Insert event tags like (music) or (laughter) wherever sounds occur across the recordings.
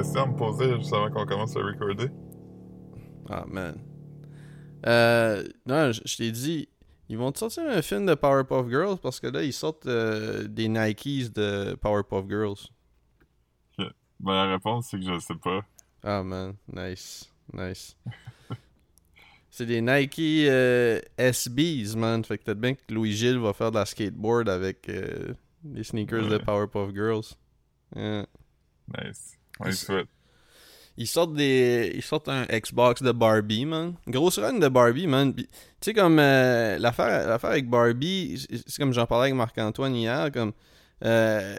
question à me poser juste avant qu'on commence à recorder? Ah, man. Euh, non, je je t'ai dit, ils vont te sortir un film de Powerpuff Girls parce que là, ils sortent euh, des Nikes de Powerpuff Girls. Ben, la réponse, c'est que je sais pas. Ah, man. Nice. Nice. (laughs) C'est des Nike euh, SBs, man. Fait que peut-être bien que Louis-Gilles va faire de la skateboard avec euh, les sneakers de. Powerpuff Girls. Yeah. Nice. Ils sortent des. Ils sortent un Xbox de Barbie, man. Grosse run de Barbie, man. Tu sais, comme euh, l'affaire l'affaire avec Barbie, c'est comme j'en parlais avec Marc-Antoine hier, comme. euh,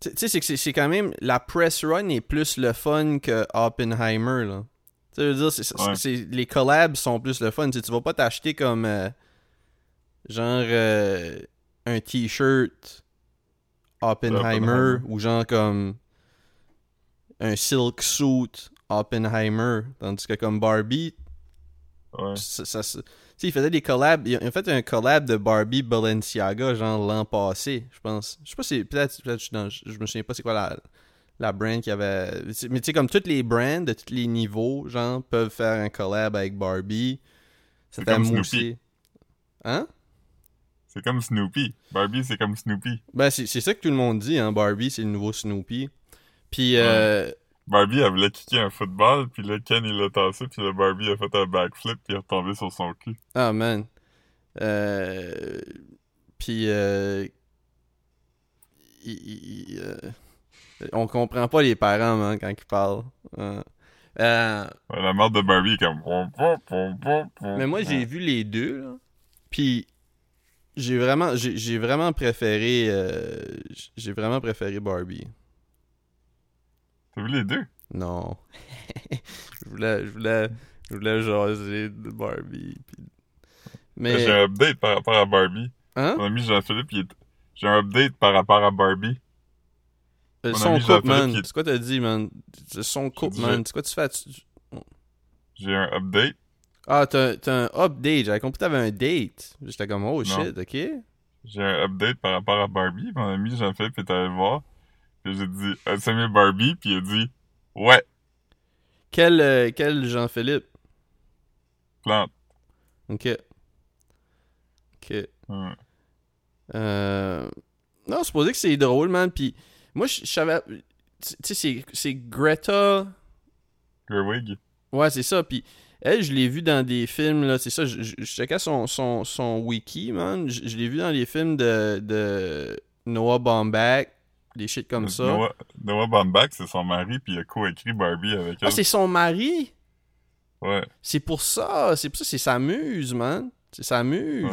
tu sais, c'est que c'est- quand même. La press run est plus le fun que Oppenheimer, là. Tu veux dire, Ouais. les collabs sont plus le fun. Tu sais, tu vas pas t'acheter comme. euh, genre. euh, un t-shirt Oppenheimer Oppenheimer. ou genre comme un silk suit Oppenheimer. Tandis que comme Barbie, Ouais. ça, ça se- tu sais, il faisait des collabs. Il a, fait un collab de Barbie Balenciaga, genre l'an passé, je pense. Je sais pas si. Peut-être, peut-être je, me souviens pas c'est quoi la, la brand qu'il y avait. Mais tu sais, comme tous les brands de tous les niveaux, genre, peuvent faire un collab avec Barbie. C'est C'était comme. Snoopy. Hein? C'est comme Snoopy. Barbie, c'est comme Snoopy. Ben, c'est ça que tout le monde dit, hein. Barbie, c'est le nouveau Snoopy. Puis, euh, Barbie, elle voulait kicker un football, puis là, Ken, il l'a tassé, puis le Barbie a fait un backflip, puis il est retombé sur son cul. Ah, man. Euh... Puis, euh... il- il- il, euh, On comprend pas les parents, man, quand ils parlent. Euh, euh, La mort de Barbie est comme... Mais moi, j'ai vu les deux, là. Puis, j'ai vraiment, j'ai j'ai vraiment préféré... euh, J'ai vraiment préféré Barbie. T'as vu les deux? Non. (laughs) je voulais... Je voulais... Je voulais jaser de Barbie. puis- Mais... J'ai un update par rapport à Barbie. Hein? Mon ami Jean-Philippe, il est... J'ai un update par rapport à Barbie. Mon son Jean-Philippe, man. est- C'est quoi t'as dit, man? Son coupe, dit, man. C'est quoi tu fais? Tu- J'ai un update. Ah, t'as t'as un update. J'avais compris que t'avais un date. J'étais comme, oh Non. shit, ok. J'ai un update par rapport à Barbie. Mon ami Jean-Philippe est allé le voir. J'ai dit, as-tu aimé Barbie? Puis il a dit, ouais, Quel, euh, quel Jean-Philippe? plante. Ok. Ok. Ouais. Euh... Non, c'est posé que c'est drôle, man. Puis moi, je savais. Tu sais, c'est- c'est Greta. Gerwig. Ouais, c'est ça. Puis elle, je l'ai vu dans des films, là. C'est ça, je, je, je checkais son, son, son wiki, man. Je, je l'ai vu dans les films de, de Noah Baumbach, des shit comme ça. Noah, Noah Baumbach, c'est son mari, puis il a coécrit Barbie avec elle. Ah, c'est son mari? ouais. C'est pour ça. C'est pour ça, c'est sa muse, man. C'est sa muse.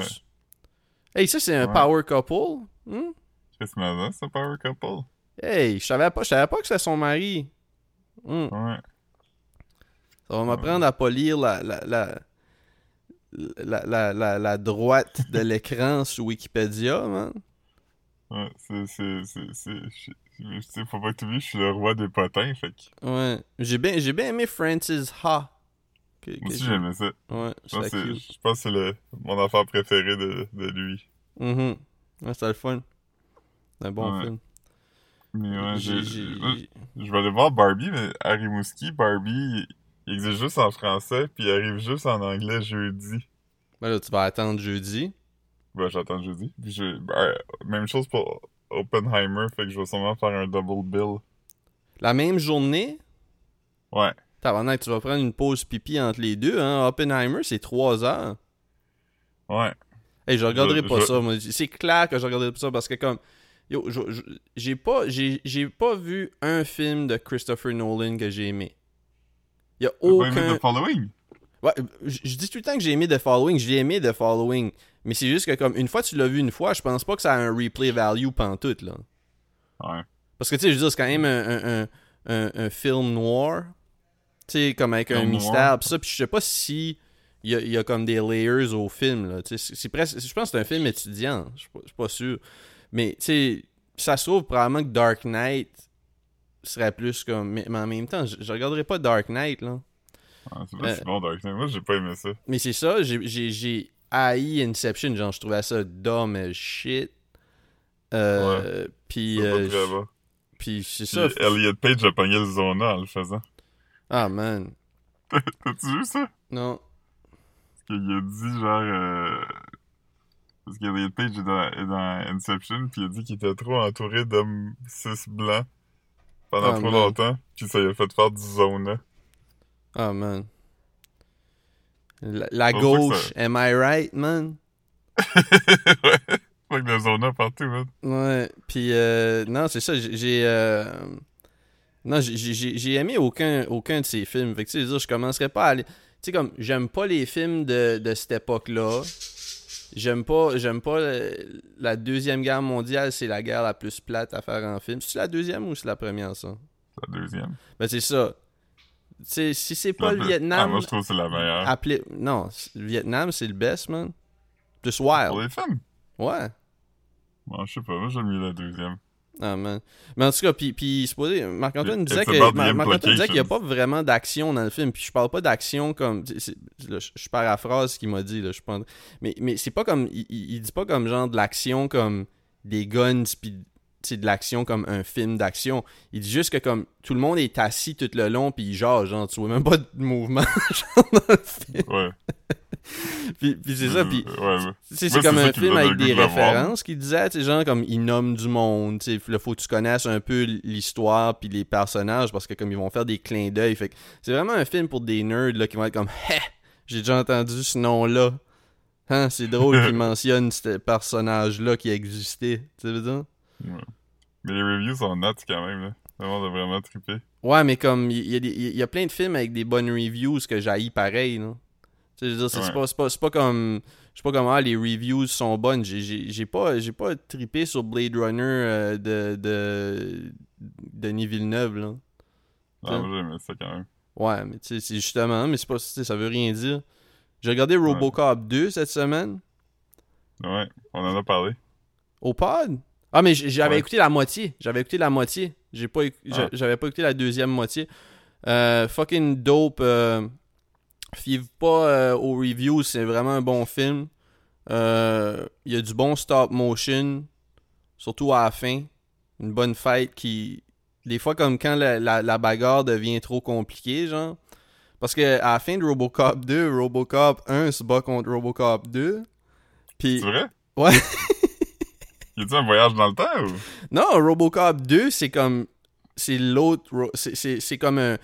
Ouais. Hey, ça, c'est un Ouais. power couple. Hmm? Qu'est-ce que c'est ça, Power Couple? Hey, je savais pas, je savais pas que c'était son mari. Hmm. Ouais. Ça va m'apprendre à pas lire la, la, la, la, la, la, la droite de l'écran (laughs) sur Wikipédia, man. Ouais, c'est, c'est, faut pas que tu oublies, je suis le roi des potins, fait que, Ouais. J'ai bien, j'ai bien aimé Francis Ha. Que- que moi aussi j'ai- j'aimais ça. Ouais, Je pense, que c'est- cute. je pense que c'est le, mon affaire préférée de, de lui. Mhm. Ouais, c'était le fun. C'est un bon Ouais. film. Mais ouais, J'ai- je vais aller voir Barbie, mais à Rimouski, Barbie, il existe juste en français, puis il arrive juste en anglais jeudi. Ben là, tu vas attendre jeudi. Ben, j'attends jeudi. Puis je, ben, même chose pour Oppenheimer, fait que je vais sûrement faire un double bill. La même journée, Ouais. tabarnak, tu vas prendre une pause pipi entre les deux, hein? Oppenheimer, c'est 3 heures. Ouais. Hey, je regarderai Je- pas je- ça, moi. C'est clair que je regarderai pas ça parce que comme yo, je- j'ai pas j'ai j'ai pas vu un film de Christopher Nolan que j'ai aimé. Y a T'as pas aimé aucun The Following? Ouais, je je dis tout le temps que j'ai aimé The Following, j'ai aimé The Following, mais c'est juste que comme une fois tu l'as vu une fois, je pense pas que ça a un replay value pantoute là. Ouais. Parce que tu sais, je veux dire c'est quand même un un, un, film noir. Tu sais comme avec un mystère pis ça, puis je sais pas si il y a, y a comme des layers au film là, tu sais, c'est- presque je pense que c'est un film étudiant, je suis pas, pas sûr. Mais tu sais, ça se trouve probablement que Dark Knight serait plus comme mais, en même temps, je, je regarderais pas Dark Knight là. C'est vrai, Euh, bon, Dark Knight. Moi, j'ai pas aimé ça. Mais c'est ça, j'ai- j'ai j'ai haï Inception, genre je trouvais ça dumb as shit. Euh, Puis C'est pas euh. Puis c'est Puis ça. Elliot Page a pogné le Zona en le faisant. Ah, man. (laughs) T'as-tu vu ça? Non. Parce qu'il a dit genre... Euh... Parce qu'Elliot Page est dans, est dans Inception, puis il a dit qu'il était trop entouré d'hommes cis blancs pendant Ah, trop man. longtemps, puis ça lui a fait faire du Zona. Ah, man. La, ça que gauche, am I right, man? (laughs) ouais. Que le Zona partout, man. Ouais, puis euh, non, c'est ça, j'ai... euh, Non, j'ai- aimé aucun, aucun de ces films. Fait que, tu sais, je commencerais pas à aller... Tu sais, comme, j'aime pas les films de, de cette époque-là. J'aime pas, j'aime pas euh, la Deuxième Guerre mondiale, c'est la guerre la plus plate à faire en film. C'est la deuxième ou c'est la première, ça? La deuxième. Ben, c'est ça. Si c'est pas La le Vietnam... Ah, moi, je trouve que c'est la meilleure. appelé... Non, le Vietnam, c'est le best, man. Pour wild. les films? Ouais. Bon, je sais pas, moi, j'aime mieux la deuxième. Ah, man. Mais en tout cas, puis, puis supposé, Marc-Antoine disait que Marc-Antoine disait qu'il n'y a pas vraiment d'action dans le film. Puis je parle pas d'action comme. là, je, paraphrase ce qu'il m'a dit, là, je pense. Mais, mais c'est pas comme. Il, il- dit pas comme genre de l'action comme des guns, puis de l'action comme un film d'action. Il dit juste que comme tout le monde est assis tout le long, puis il jase, genre, tu vois même pas de mouvement, (laughs) genre, dans le film. Ouais. (laughs) Puis, puis c'est ça, puis Ouais, ouais. c'est comme un film avec des de références qu'il disait, tu sais, genre comme il nomme du monde, tu sais, là faut que tu connaisses un peu l'histoire puis les personnages parce que comme ils vont faire des clins d'œil, fait c'est vraiment un film pour des nerds là qui vont être comme (laughs) Hé, j'ai déjà entendu ce nom-là. Hein, c'est drôle qu'ils mentionnent ce personnage-là qui existait, tu dire? Ouais. Mais les reviews sont nuts quand même, là. Le monde a vraiment trippé. Ouais, mais comme il y, y a plein de films avec des bonnes reviews que j'haïs pareil, là. Tu sais, je veux dire, c'est Ouais. pas, pas, comme. Je sais pas comment ah, les reviews sont bonnes. J'ai- pas, pas trippé sur Blade Runner euh, de, de Denis Villeneuve, là. Ah, j'aimais ça quand même. Ouais, mais tu sais, c'est justement, mais c'est pas, ça veut rien dire. J'ai regardé Robocop 2 cette semaine Ouais, on en a parlé. au pod? Ah, mais j'avais Ouais. écouté la moitié. J'avais écouté la moitié. J'ai pas, Ah. J'avais pas écouté la deuxième moitié. Euh, fucking dope. Euh, Fiez-vous pas euh, aux reviews, c'est vraiment un bon film. Euh, Il y a du bon stop motion, surtout à la fin. Une bonne fight qui. Des fois, comme quand la, la- la bagarre devient trop compliquée, genre. Parce que à la fin de Robocop 2, Robocop 1 se bat contre Robocop 2. Puis. C'est vrai? Ouais. (laughs) Y un voyage dans le temps ou? Non, Robocop 2, c'est comme. C'est l'autre. C'est- comme un.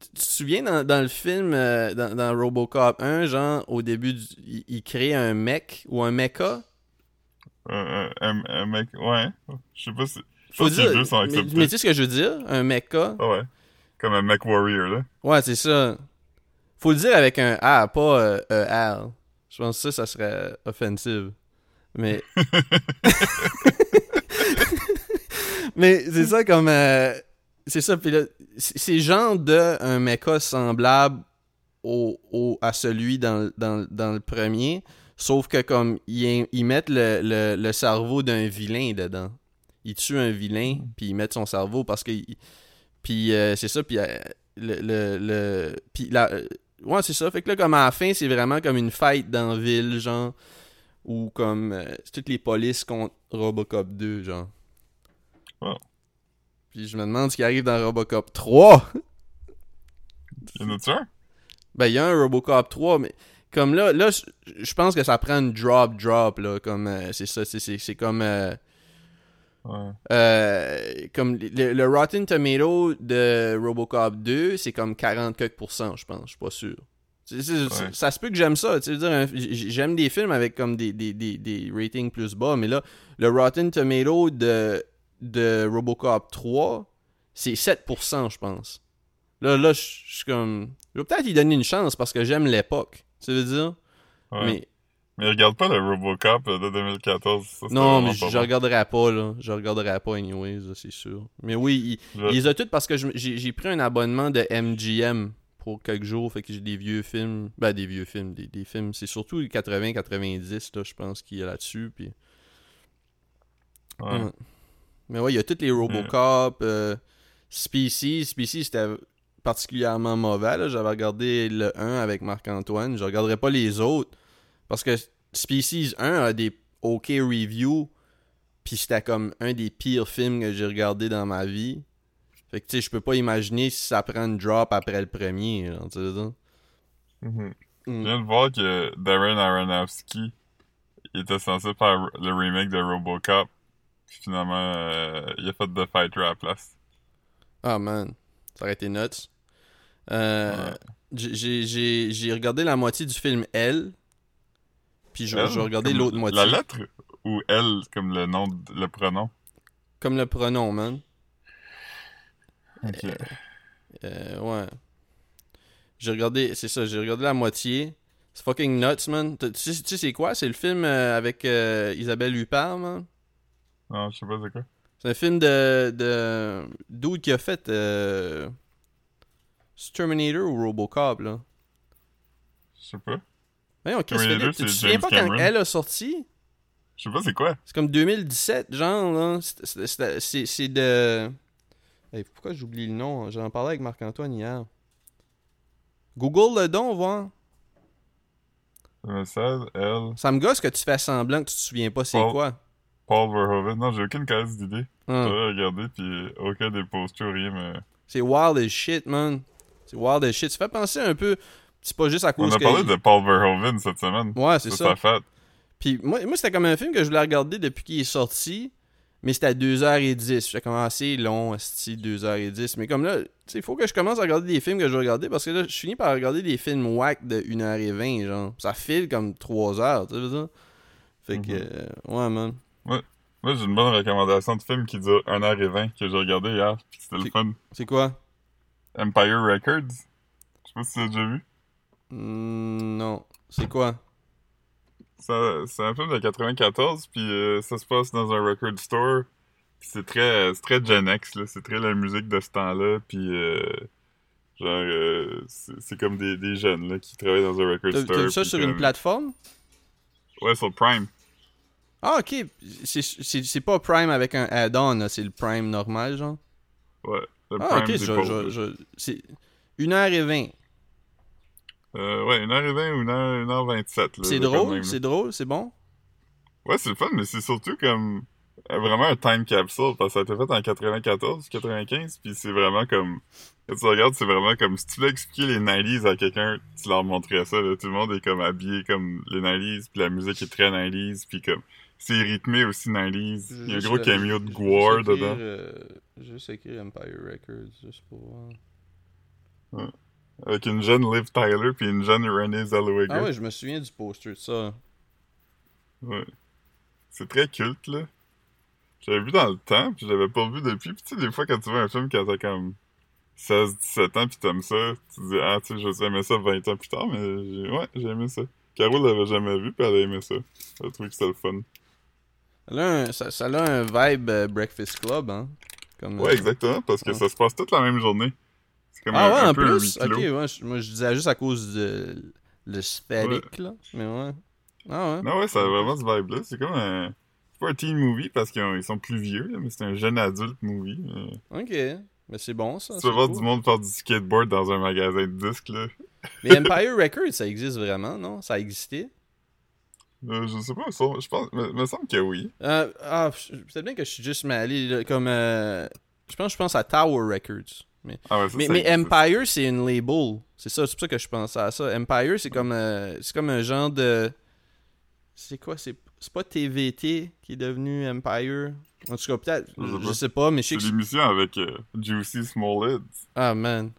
Tu te souviens dans, dans le film, euh, dans, dans Robocop 1, genre, au début, du- il, il crée un mech ou un mecha? Euh, un, un mec, ouais. Je sais pas si. Faut si les dire. deux sont acceptés. mais tu sais ce que je veux dire? Un mecha? Ah ouais. Comme un mech warrior, là. Ouais, c'est ça. Faut le dire avec un A, pas euh, un L. Je pense que ça, ça serait offensive. Mais. (laughs) Mais c'est ça comme. euh, c'est ça, puis là, c'est genre de un mecha semblable au, au- à celui dans, dans, dans le premier, sauf que comme ils, ils mettent le, le, le cerveau d'un vilain dedans. Ils tuent un vilain, puis ils mettent son cerveau parce que. Puis euh, c'est ça, puis euh, le. le, le puis la, ouais, c'est ça. Fait que là, comme à la fin, c'est vraiment comme une fight dans la ville, genre. Ou comme. euh, toutes les polices contre Robocop 2, genre. Wow. Puis je me demande ce qui arrive dans Robocop 3. Y'en a-tu un? Ben, il y a un Robocop 3, mais comme là, là, je- pense que ça prend une drop-drop, là, comme, euh, c'est ça, c'est- comme, euh, Ouais. euh, comme le, le Rotten Tomato de Robocop 2, c'est comme 40 quelques pourcents, je pense, je suis pas sûr. Ouais. Ça se peut que j'aime ça, j'aime des films avec comme des, des, des, des ratings plus bas, mais là, le Rotten Tomato de, de Robocop 3, c'est 7%, je pense. Là, là, je suis comme... Je vais peut-être y donner une chance parce que j'aime l'époque, tu veux dire? Ouais. Mais... Mais regarde pas le Robocop de 2014. Ça, c'était non, mais je regarderai pas, là. Je regarderai pas, anyways, c'est sûr. Mais oui, il, Je- il les a toutes parce que j'ai pris un abonnement de MGM pour quelques jours, fait que j'ai des vieux films. Ben, des vieux films, des, des films. C'est surtout les 80-90, là, je pense, qu'il y a là-dessus. Puis... Ouais. Mais ouais, il y a tous les Robocop, euh, Species. Species, c'était particulièrement mauvais. J'avais regardé le 1 avec Marc-Antoine. Je regarderai pas les autres. Parce que Species 1 a des OK reviews. Puis c'était comme un des pires films que j'ai regardé dans ma vie. Fait que tu sais, je peux pas imaginer si ça prend une drop après le premier. Tu sais ça? Mhm. Je Mm. viens de voir que Darren Aronofsky il était censé faire le remake de Robocop. Puis finalement, euh, il a fait The Fighter à la place. Ah man, ça aurait été nuts. Euh, Ouais. j'ai- J'ai j'ai- j'ai regardé la moitié du film Elle. Puis je, vais regarder l'autre moitié. La lettre ou elle comme le nom, le pronom? Comme le pronom, man. Ok. Euh, ouais. J'ai regardé, c'est ça, j'ai regardé la moitié. C'est fucking nuts, man. Tu sais, tu sais c'est quoi? C'est le film euh, avec euh, Isabelle Huppert, man? Non, je sais pas c'est quoi. C'est un film de. de dude qui a fait. Euh, c'est Terminator ou Robocop, là? Je sais pas. Voyons, Chris Terminator, Philippe, tu te souviens pas quand elle a sorti? Je sais pas c'est quoi. C'est comme 2017, genre, là. C'est de. Hey, pourquoi j'oublie le nom? J'en parlais avec Marc-Antoine hier. Google le don, voir. Ça me gosse que tu fais semblant que tu te souviens pas c'est Paul- quoi. Paul Verhoeven. Non, j'ai aucune case d'idée. Hein. J'aurais regardé, puis aucun des posters, rien, mais... C'est wild as shit, man. C'est wild as shit. Ça fait penser un peu. C'est pas juste à On cause a que. parlé de Paul Verhoeven cette semaine. Ouais, c'est C'est ça. fête. Puis moi, moi c'était comme un film que je voulais regarder depuis qu'il est sorti. Mais c'était à 2h10. J'ai commencé long, style 2h10. Mais comme là, il faut que je commence à regarder des films que je veux regarder parce que là, je finis par regarder des films whack de 1h20, genre. Ça file comme 3h, tu sais, ça. Fait que, Mhm. euh, ouais, man. Moi, j'ai une bonne recommandation de film qui dure 1h20 que j'ai regardé hier, puis c'était le C'est- fun. C'est quoi? Empire Records. Je sais pas si tu l'as déjà vu. Hmm, Non. C'est quoi? C'est un film de 94, puis euh, ça se passe dans un record store. C'est très, c'est très Gen X, là. C'est très la musique de ce temps-là, puis euh, genre, euh, c'est comme des, des jeunes, là, qui travaillent dans un record store. t'as vu ça sur une plateforme? Ouais, sur Prime. Ah, ok. C'est- C'est c'est pas Prime avec un add-on, c'est le Prime normal, genre. Ouais. Le Ah, Prime ok. je- je- je- C'est 1h20. Euh, ouais, 1h20 ou 1h, 1h27, là. C'est drôle, c'est drôle, c'est bon? Ouais, c'est le fun, mais c'est surtout comme euh, vraiment un time capsule parce que ça a été fait en 94, 95, puis c'est vraiment comme quand tu regardes, c'est vraiment comme si tu voulais expliquer les 90s à quelqu'un, tu leur montrais ça, là. tout le monde est comme habillé comme les 90s, puis la musique est très 90s, puis comme c'est rythmé aussi 90s. Il y a un gros cameo de Gore dedans. euh, Juste écrire Empire Records, juste pour voir. Avec une jeune Liv Tyler puis une jeune Renée Zellweger. Ah ouais, je me souviens du poster de ça. Ouais. C'est très culte, là. J'avais vu dans le temps, puis j'avais pas vu depuis. Puis tu sais, des fois, quand tu vois un film quand t'as comme 16, 17 ans, puis t'aimes ça, tu te dis, ah, tu sais, je aimé ça 20 ans plus tard, mais ouais, j'ai aimé ça. Caro l'avait jamais vu, puis elle a aimé ça. Elle a trouvé que c'était le fun. Ça a un, ça, ça a un vibe euh, Breakfast Club, hein. Comme, Ouais, euh, exactement, parce que Ouais. ça se passe toute la même journée. Comme Ah un, ouais, un en peu plus? Ok, ouais, je- moi je disais juste à cause de l'esthétique, là. Mais ouais. Ah ouais. Non, ouais, ça a vraiment ce vibe-là. C'est comme un. C'est pas un teen movie parce qu'ils ont- ils sont plus vieux, là, mais c'est un jeune adulte movie. mais- Ok. Mais c'est bon, ça. Tu vas voir cool. du monde faire du skateboard dans un magasin de disques, là. Mais (laughs) Empire Records, ça existe vraiment, non? Ça a existé? Euh, je sais pas, ça- je pense, me, me semble que oui. Euh, ah, peut-être bien que je suis juste là, comme... euh, je pense je pense à Tower Records. Mais, Ah ouais, ça, mais. Empire, c'est une label. C'est ça, c'est pour ça que je pensais à ça. Empire, c'est comme, euh, c'est comme un genre de... C'est quoi? C'est c'est pas TVT qui est devenu Empire? En tout cas, peut-être, Je sais je pas. sais pas, mais je sais C'est que... l'émission avec euh, Juicy Smollett. Ah, man.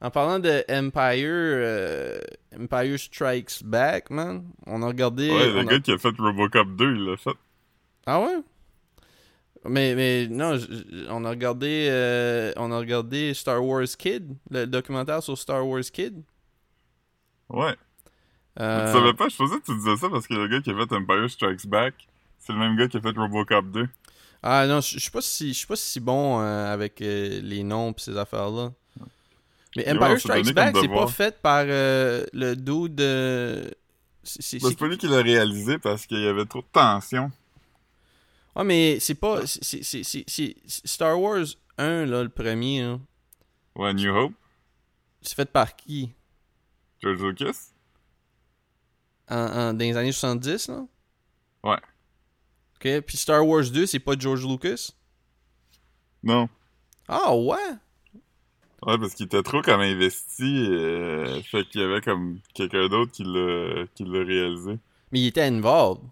En parlant de Empire, euh, Empire Strikes Back, man, on a regardé... Ouais, le a- gars qui a fait Robocop 2, il l'a fait. Ah ouais? Mais, mais non, on a regardé euh, on a regardé Star Wars Kid, le documentaire sur Star Wars Kid. Ouais. Euh, Tu savais pas, je pensais que tu disais ça parce que le gars qui a fait Empire Strikes Back, c'est le même gars qui a fait Robocop 2. Ah non, je suis pas si je suis pas si bon euh, avec euh, les noms pis ces affaires là. Mais ouais, Empire Strikes Back, c'est pas fait par le dude de c'est- c'est pas lui qui l'a réalisé parce qu'il y avait trop de tension. Ah mais c'est pas c'est c'est- Star Wars 1 là le premier là. Ouais, New Hope, C'est fait par qui? George Lucas. en, en- dans les années 70 là? Ouais. Ok, puis Star Wars 2, c'est pas George Lucas? Non. Ah ouais? Ouais, parce qu'il était trop comme investi. Euh, fait qu'il y avait comme quelqu'un d'autre qui l'a qui l'a réalisé. Mais il était involved.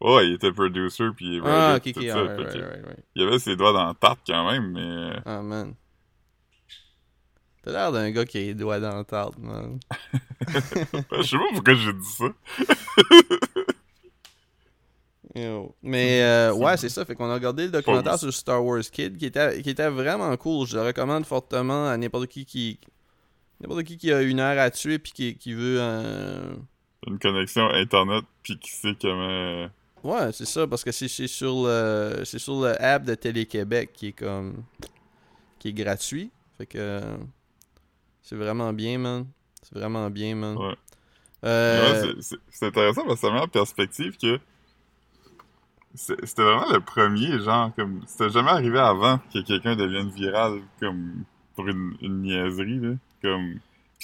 Ouais, il était producer puis Ah, tout ça, right, que right, right. Il avait ses doigts dans la tarte quand même, mais... euh, Ah, man. T'as l'air d'un gars qui a les doigts dans le tarte, man. (laughs) Je sais pas pourquoi j'ai dit ça. (laughs) Yo. Mais euh, (laughs) ouais, c'est ça. Fait qu'on a regardé le documentaire sur Star Wars Kid qui était, qui était vraiment cool. Je le recommande fortement à n'importe qui qui. N'importe qui qui a une heure à tuer puis qui, qui veut un. Une connexion internet puis qui sait comment... Ouais, c'est ça, parce que c'est sur le. C'est sur le app de Télé-Québec qui est comme. qui est gratuit. Fait que. C'est vraiment bien, man. C'est vraiment bien, man. Ouais. Euh, Ouais, c'est- intéressant parce que ça met en perspective que c'était vraiment le premier, genre, comme, c'était jamais arrivé avant que quelqu'un devienne viral, comme, pour une, une niaiserie, là, comme,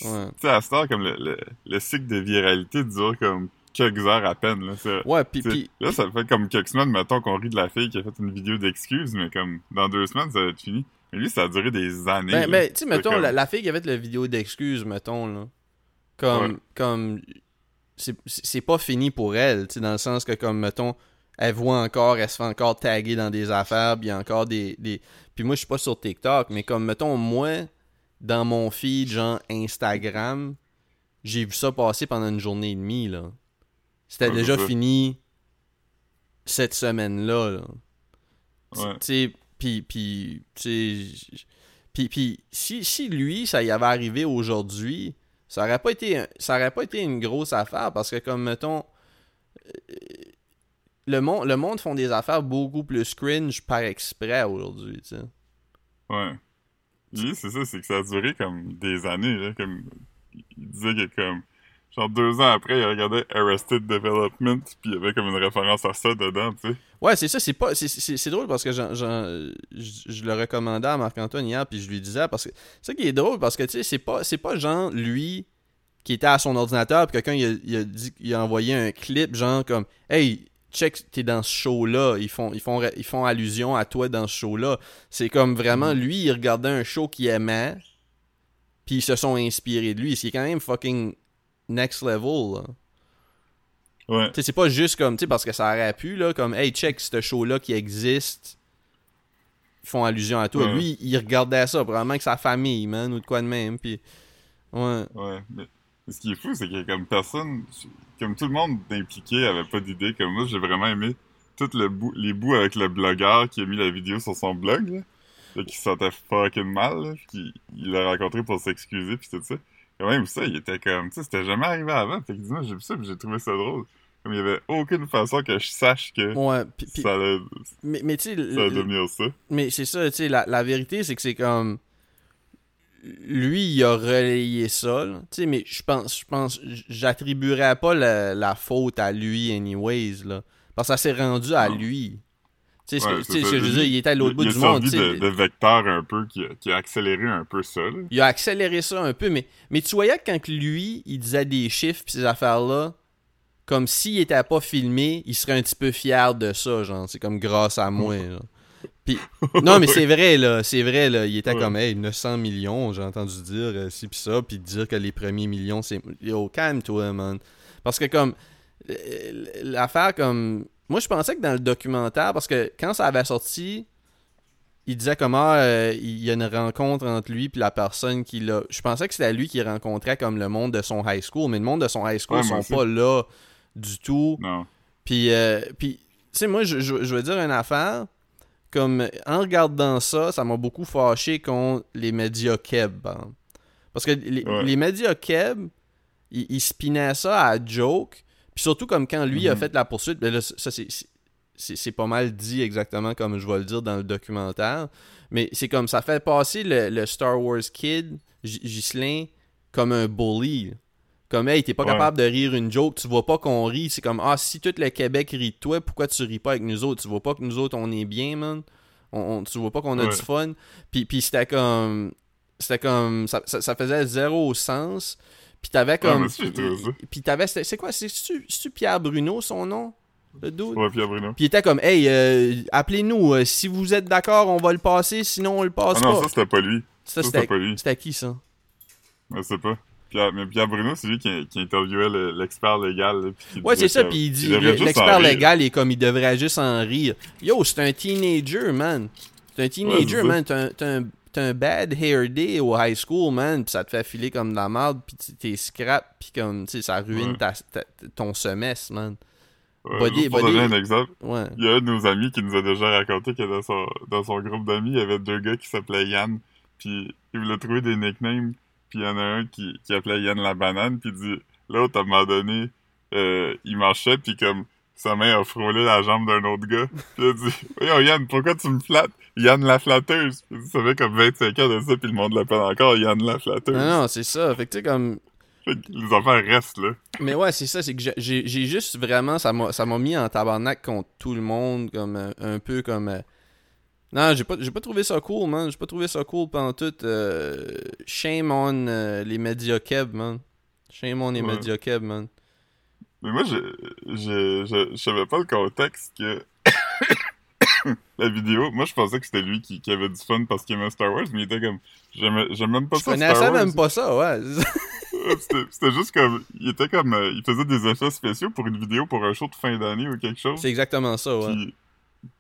ouais. tu sais, à cette heure, comme, le, le, le cycle de viralité dure comme quelques heures à peine, là, c'est- Ouais, pis, pis, là, ça fait comme quelques semaines, mettons, qu'on rit de la fille qui a fait une vidéo d'excuses, mais comme, dans deux semaines, ça va être fini. Mais lui, ça a duré des années. Ben, là. ben, tu sais, mettons, comme- la, la fille qui avait fait la vidéo d'excuses, mettons, là. Comme. Ouais. Comme. C'est pas fini pour elle, tu sais, dans le sens que, comme, mettons, elle voit encore, elle se fait encore taguer dans des affaires, puis a encore des, des. Puis moi, je suis pas sur TikTok, mais comme, mettons, moi, dans mon feed, genre Instagram, j'ai vu ça passer pendant une journée et demie, là. C'était Ouais, déjà fini cette semaine-là, là. Ouais. Tu sais, puis, si, si lui, ça y avait arrivé aujourd'hui, ça aurait pas été, ça aurait pas été une grosse affaire parce que, comme, mettons, euh, le monde, le monde font des affaires beaucoup plus cringe par exprès aujourd'hui, tu sais. Ouais. Lui, c'est ça, c'est que ça a duré comme des années, là, comme, il disait que comme, genre deux ans après, il regardait Arrested Development, puis il y avait comme une référence à ça dedans, tu sais. Ouais, c'est ça, c'est pas c'est- drôle parce que je je le recommandais à Marc-Antoine hier puis je lui disais parce que c'est ça qui est drôle parce que tu sais c'est pas c'est pas genre lui qui était à son ordinateur puis quelqu'un il a, il a dit il a envoyé un clip genre comme hey check t'es dans ce show là ils font ils font ils font allusion à toi dans ce show là c'est comme vraiment lui il regardait un show qu'il aimait puis ils se sont inspirés de lui c'est quand même fucking next level là. Ouais. Tu sais, c'est pas juste comme, tu parce que ça aurait pu, là, comme, hey, check, ce show-là qui existe, ils font allusion à toi. Ouais. Lui, il regardait ça, probablement que sa famille, man, ou de quoi de même, puis ouais. Ouais. Mais ce qui est fou, c'est que comme personne, comme tout le monde impliqué avait pas d'idée, comme moi, j'ai vraiment aimé tout le bout, les bouts avec le blogueur qui a mis la vidéo sur son blog, là, là, qui se sentait fucking mal, là, puis il l'a rencontré pour s'excuser, puis tout ça. Même, ça, il était comme, tu sais, c'était jamais arrivé avant. Fait que dis-moi, j'ai vu ça, j'ai trouvé ça drôle. Comme il y avait aucune façon que je sache que Ouais, ça allait, mais, mais ça allait devenir ça. mais c'est ça, tu sais, la, la vérité, c'est que c'est comme, lui, il a relayé ça, tu sais, mais je pense, je pense, j'attribuerais pas la, la faute à lui, anyways, là, parce que ça s'est rendu à Non. lui. Tu sais, ce Ouais, que- ce je veux dire, il était à l'autre bout il, du il a monde, servi de, de vecteur un peu qui a, qui a accéléré un peu ça, là. Il a accéléré ça un peu, mais, mais tu voyais que quand lui, il disait des chiffres pis ces affaires-là, comme s'il était pas filmé, il serait un petit peu fier de ça, genre, c'est comme grâce à moi. Pis, (laughs) non, mais c'est vrai, là, c'est vrai, là, il était Ouais. comme, hey, 900 millions, j'ai entendu dire euh, ci pis ça, pis dire que les premiers millions, c'est... Yo, calme-toi, man. Parce que, comme, euh, l'affaire, comme... Moi, je pensais que dans le documentaire, parce que quand ça avait sorti, il disait comment euh, il y a une rencontre entre lui puis la personne qui l'a. Je pensais que c'était lui qui rencontrait comme le monde de son high school, mais le monde de son high school Ouais, moi sont aussi. pas là du tout. Non. Puis, euh, puis tu sais, moi, je, je, je veux dire une affaire. Comme en regardant ça, ça m'a beaucoup fâché contre les médias keb. hein. Parce que les, Ouais. les médias keb, ils, ils spinaient ça à joke. Puis surtout comme quand lui a Mhm. fait la poursuite, ben là, ça c'est pas mal dit exactement comme je vais le dire dans le documentaire. Mais c'est comme ça fait passer le, le Star Wars Kid, Ghislain, comme un bully. Comme, hey, t'es pas Ouais. capable de rire une joke, tu vois pas qu'on rit. C'est comme, ah, si tout le Québec rit de toi, pourquoi tu ris pas avec nous autres? Tu vois pas que nous autres, on est bien, man? On, on- tu vois pas qu'on a Ouais. du fun? Puis, puis c'était comme. C'était comme. Ça, ça, ça faisait zéro sens. Puis t'avais Ouais, comme. puis t'avais. C'est quoi? C'est-tu c'est-tu Pierre Bruno, son nom? le dude? Ouais, Pierre Bruno. Puis il était comme, hey, euh, appelez-nous, euh, si vous êtes d'accord, on va le passer, sinon on le passe Ah non, pas. ça, c'était pas lui. Ça, ça, c'était pas lui. c'était qui ça? Je sais pas. Pierre, mais Pierre Bruno, c'est lui qui, qui interviewait le- l'expert légal. là, puis qui Ouais, c'est ça, puis il dit, l'expert légal est comme, il devrait juste en rire. Yo, c'est un teenager, man. C'est un teenager, c'est man. T'as un, un, bad hair day au high school, man, pis ça te fait filer comme de la merde, pis t'es scrap, pis comme, tu sais, ça ruine Ouais. ta, ta- ton semestre, man. Body- juste pour body- donner un exemple, Ouais. il y a un de nos amis qui nous a déjà raconté que dans son, dans son groupe d'amis, il y avait deux gars qui s'appelaient Yann, puis il voulait trouver des nicknames, puis il y en a un qui, qui appelait Yann la banane, puis il dit, l'autre, à un moment donné, euh, il marchait, puis comme sa main a frôlé la jambe d'un autre gars, puis il a dit, voyons Yann, pourquoi tu me flattes? Yann la flatteuse. Puis ça fait comme 25 ans de ça, puis le monde l'appelle encore Yann la flatteuse. Non, non, c'est ça. Fait que tu sais, comme, Fait que les affaires restent, là. Mais ouais, c'est ça, c'est que j'ai- juste vraiment, ça m'a mis en tabarnak contre tout le monde, comme euh, un peu comme... euh, Non, j'ai pas, pas trouvé ça cool, man. J'ai pas trouvé ça cool pendant tout. euh, Shame on les médias keb, man. Shame on les Ouais. man. Mais moi, je, je, je, je savais pas le contexte que (coughs) la vidéo. Moi, je pensais que c'était lui qui, qui avait du fun parce qu'il aimait Star Wars, mais il était comme, j'aime même pas Je ça Star connaissais même pas ça, ouais. C'était juste comme, il était comme, euh, il faisait des effets spéciaux pour une vidéo pour un show de fin d'année ou quelque chose. c'est exactement ça, ouais. Puis,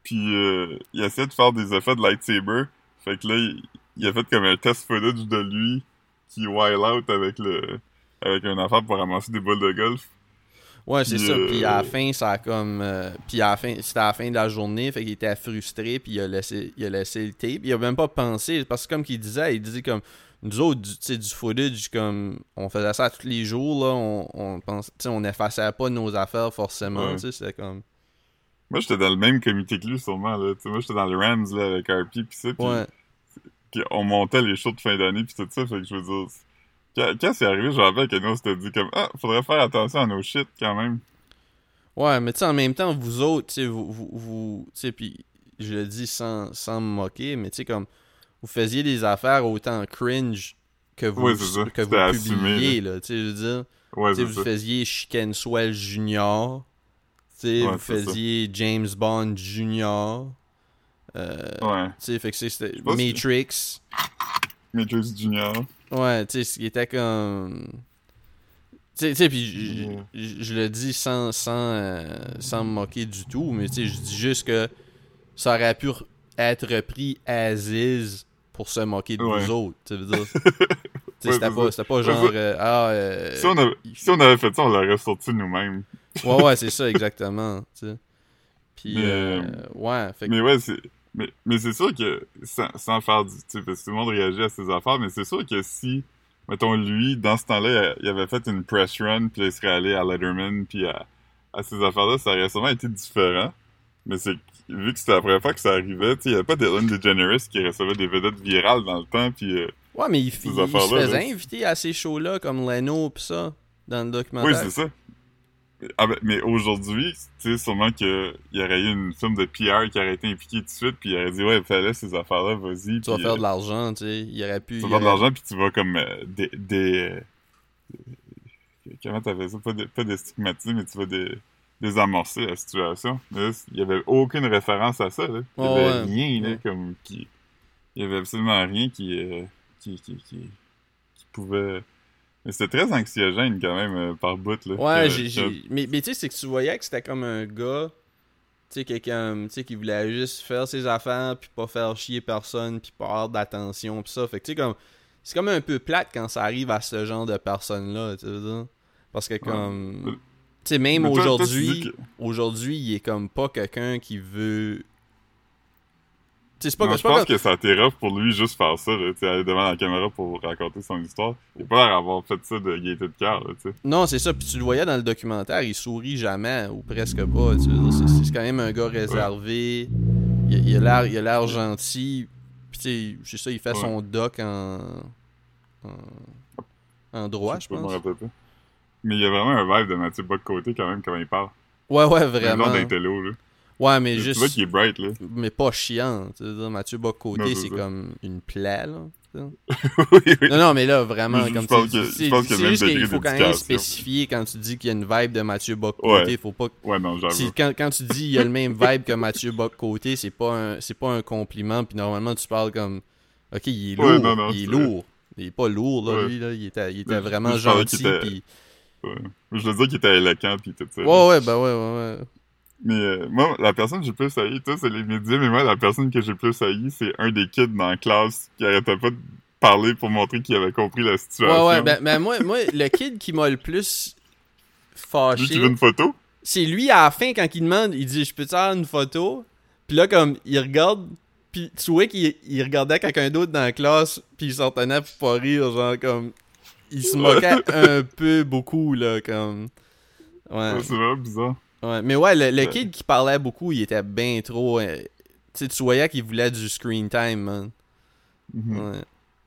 puis euh, il essayait de faire des effets de lightsaber. Fait que là, il, il a fait comme un test footage de lui qui wild out avec le avec un affaire pour ramasser des boules de golf. Ouais, c'est ça. Puis à la fin, ça a comme. euh, puis à la fin, c'était à la fin de la journée, fait qu'il était frustré, puis il a laissé, il a laissé le tape. Il a même pas pensé, parce que comme qu'il disait, il disait comme. Nous autres, du, tu sais, du footage, comme. On faisait ça tous les jours, là. On, on pense, tu sais, on effaçait pas nos affaires forcément, Ouais. tu sais. C'était comme. Moi, j'étais dans le même comité que lui, sûrement, là. Tu sais, moi, j'étais dans le Rams, là, avec RP, pis ça, pis, Ouais. pis on montait les shows de fin d'année, pis tout ça, fait que je veux dire... Quand, quand c'est arrivé, je me rappelle que nous, on s'était dit comme, ah, faudrait faire attention à nos shit, quand même. Ouais, mais tu sais, en même temps, vous autres, tu sais, vous, vous, vous- tu sais, puis je le dis sans, sans me moquer, mais tu sais, comme, vous faisiez des affaires autant cringe que vous, ça. que vous assumé, publiez, là, tu sais, je veux dire. Ouais, vous ça. faisiez Chicken Swell Junior. Tu sais, Ouais, vous ça. faisiez James Bond Junior. Euh, Ouais. Tu sais, fait que c'était Matrix. Matrix Junior. Ouais, tu sais, ce qui était comme. Tu sais, puis je- le dis sans, sans, euh, sans me moquer du tout, mais tu sais, je dis juste que ça aurait pu être repris as is pour se moquer de Ouais. vous autres. Tu veux dire. (laughs) Ouais, c'était pas, pas genre. euh, ah, euh, Si on, avait, si on avait fait ça, on l'aurait sorti nous-mêmes. Ouais, ouais, c'est ça, exactement. tu sais. Puis, Mais, ouais, fait que- Mais ouais, c'est. Mais, mais c'est sûr que, sans, sans faire du. Tu sais, parce que tout le monde réagit à ses affaires, mais c'est sûr que si, mettons, lui, dans ce temps-là, il avait fait une press run, puis il serait allé à Letterman, puis à, à ces affaires-là, ça aurait sûrement été différent. Mais c'est vu que c'était la première fois que ça arrivait, tu sais, il n'y avait pas d'Ellen DeGeneres qui recevait des vedettes virales dans le temps, puis. euh, Ouais, mais il, il- il se faisait là. inviter à ces shows-là comme Leno pis ça, dans le documentaire. Oui, c'est ça. Ah ben, mais aujourd'hui, tu sais, sûrement qu'il y aurait eu une firme de PR qui aurait été impliquée tout de suite, puis il aurait dit, ouais, fallait ces affaires-là, vas-y. Tu vas faire euh, de l'argent, tu sais. Il aurait pu. Tu vas faire de l'argent, puis tu vas comme euh, des... des euh, comment t'appelles ça? Pas, de, pas déstigmatiser, mais tu vas dé, désamorcer la situation. Là, il y avait aucune référence à ça, là. Il y avait ouais. rien, là, Ouais. comme... qui Il y avait absolument rien qui... euh, qui, qui, qui, qui pouvait... Mais c'était très anxiogène, quand même, euh, par bout, là. Ouais, que- j'ai. Mais, mais tu sais, c'est que tu voyais que c'était comme un gars. Tu sais, quelqu'un, tu sais, qui voulait juste faire ses affaires, puis pas faire chier personne, puis pas avoir d'attention, puis ça. Fait que, tu sais, comme. C'est comme un peu plate quand ça arrive à ce genre de personnes-là, tu dire. Parce que, comme. Mais- Tu sais, même toi- aujourd'hui. que- Aujourd'hui, il est comme pas quelqu'un qui veut. C'est pas, Non, je pas pense que ça a été rough pour lui juste faire ça, là, aller devant la caméra pour raconter son histoire. Il a pas l'air d'avoir fait ça de gaieté de cœur, là, tu sais. Non, c'est ça. Puis tu le voyais dans le documentaire, il sourit jamais, ou presque pas. C'est quand même un gars réservé. Il, il a l'air il a l'air gentil. Puis tu sais, c'est ça, il fait Ouais. son doc en. en, en droit, je me pense. pas. Mais il y a vraiment un vibe de Mathieu Bock-Côté quand même quand il parle. Ouais, ouais, Vraiment. vraiment. d'intello, là. Ouais, mais Tu juste. vois qu'il est bright, là. Mais pas chiant. Tu Mathieu Non, c'est comme une plaie, là. (laughs) oui, oui. Non, non, mais là, vraiment, Je- comme tu dis, c'est juste qu'il faut quand même spécifier quand tu dis qu'il y a une vibe de Mathieu Bock-Côté, Ouais. faut pas... Ouais, non, quand, quand tu dis il y a le même vibe que Mathieu Bock-Côté, c'est pas un pas un compliment, puis normalement, tu parles comme... Ok, il est lourd, Ouais, non, non, il est lourd. Il est pas lourd, là, lui, là, il était, il était vraiment gentil, était- puis... Ouais. Je veux dire qu'il était éloquent pis tout ça. Ouais, ouais, bah ouais, ouais, ouais. Mais euh, moi, la personne que j'ai plus haï, toi, c'est les médias, mais moi, la personne que j'ai plus haï, c'est un des kids dans la classe qui arrêtait pas de parler pour montrer qu'il avait compris la situation. Ouais, ouais, ben, ben moi, moi, le kid qui m'a le plus Lui fâché, qui veut une photo? c'est lui à la fin quand il demande, il dit je peux te faire une photo, puis là comme il regarde, puis tu vois qu'il il regardait quelqu'un d'autre dans la classe, puis il s'en tenait pour pas rire, genre comme il se moquait un peu beaucoup là comme ouais, Ouais, c'est vraiment bizarre. Ouais. mais ouais le, le Ouais. kid qui parlait beaucoup, il était bien trop, euh, tu sais tu voyais qu'il voulait du screen time man, Mhm. ouais.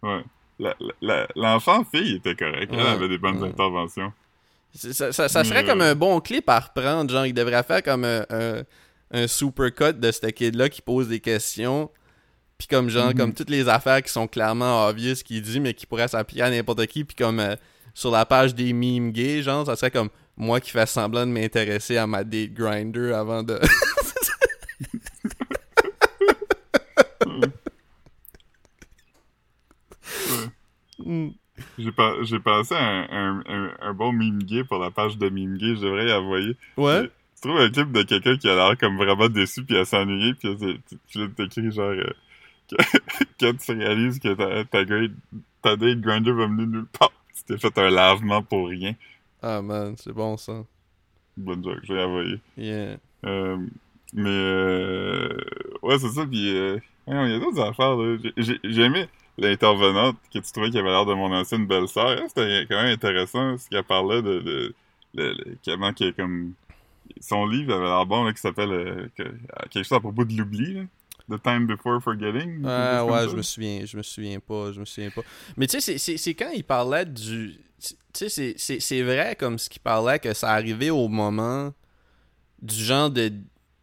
Ouais. La- la- la- L'enfant fille était correct. Elle avait des bonnes interventions. Ça, ça, ça serait Mais, comme euh, un bon clip à reprendre. Genre, il devrait faire comme un, un, un supercut de ce kid-là qui pose des questions. Puis comme genre, Mhm. comme toutes les affaires qui sont clairement obvious qu'il dit, mais qui pourraient s'appliquer à n'importe qui. Puis comme euh, sur la page des memes gays, genre, ça serait comme moi qui fais semblant de m'intéresser à ma date grinder avant de... (laughs) Mm. J'ai pas- j'ai passé un, un, un, un bon meme gay pour la page de meme gay. Je devrais y envoyer. ouais? Tu trouves un clip de quelqu'un qui a l'air comme vraiment déçu puis à s'ennuyer puis tu- t'écrire genre euh, que- (laughs) quand tu réalises que ta, ta, ta date grinder va mener nulle part. Tu t'es fait un lavement pour rien. Ah man, c'est bon ça. Bonne joke, je vais envoyer. Yeah. Euh, mais euh, ouais, c'est ça. Puis euh, il y a d'autres affaires. là. J'ai- J'ai aimé l'intervenante que tu trouvais qui avait l'air de mon ancienne belle-sœur. Elle, C'était quand même intéressant ce qu'elle parlait de, de, de- de- comment qu'il comme son livre avait l'air bon là, qui s'appelle euh, que- quelque chose à propos de l'oubli. là. The Time Before Forgetting. Ah comme ouais, ça? je me souviens, je me souviens pas, je me souviens pas. Mais tu sais, c'est- quand il parlait du... Tu sais, c'est- vrai comme ce qu'il parlait que ça arrivait au moment du genre de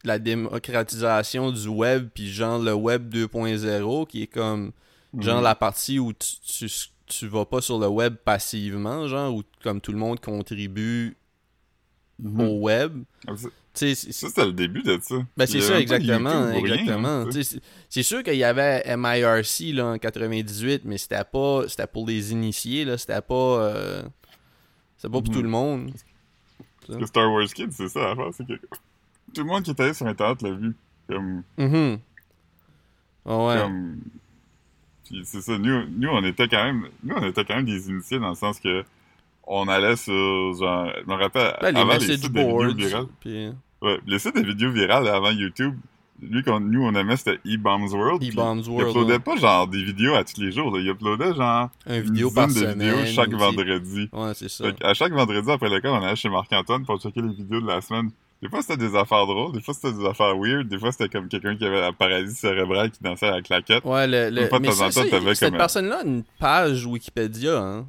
la démocratisation du web, puis genre le web 2.0, qui est comme genre Mhm. la partie où tu, tu, tu vas pas sur le web passivement, genre où comme tout le monde contribue Mhm. au web. Ah, ça- c'était le début de ça. ben c'est ça, exactement, exactement. c'est- sûr qu'il y avait MIRC là, en 98, mais c'était pas c'était pour les initiés, là, c'était pas euh, c'était pas pour Mhm. tout le monde. Le Star Wars Kids, c'est ça l'affaire, c'est que tout le monde qui est allé sur Internet l'a vu. Comme, Mhm. Ah ouais. comme... Puis c'est ça, nous, nous, on était quand même, nous, on était quand même des initiés dans le sens que on allait sur, genre, je me rappelle, Ben, les avant les message sites de vidéos boards. virales. Puis Ouais, les sites de vidéos virales avant YouTube, lui, qu'on, nous, on aimait, c'était E-Bombs World. E-Bombs Il World. uploadait là. pas genre des vidéos à tous les jours, là. Il uploadait genre Un une vidéo par dizaine de semaine. vidéos chaque aussi. vendredi. Ouais, c'est ça. Fait à chaque vendredi après l'école, on allait chez Marc-Antoine pour checker les vidéos de la semaine. Des fois, c'était des affaires drôles, des fois, c'était des affaires weird, des fois, c'était comme quelqu'un qui avait la paralysie cérébrale qui dansait à la claquette. Ouais, le, le... Une mais temps en ça, cette personne-là a une page Wikipédia, hein.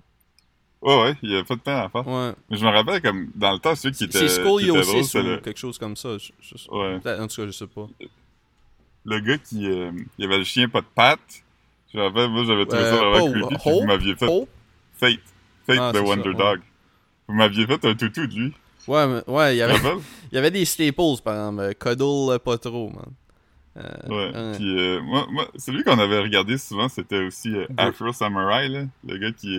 Ouais, ouais, il y a pas de temps à faire. Ouais. Mais je me rappelle, comme, dans le temps, celui qui était, C'est Scoliosis c'était ou le, quelque chose comme ça. je- je- ouais, En tout cas, je sais pas. le gars qui, euh, il avait le chien pas de pattes. Je me rappelle, moi, j'avais trouvé ça Euh, vraiment pas- creepy, Hope? vous m'aviez fait Hope? Fate. Fate Ah, the ça, Wonder ouais. Dog. Vous m'aviez fait un toutou de lui. Ouais, mais- ouais, il y avait, (laughs) il y avait des staples, par exemple. Cuddle euh, pas trop, man. Euh, Ouais. Puis euh, moi, moi, celui qu'on avait regardé souvent, c'était aussi. Afro Samurai, là. Le gars qui,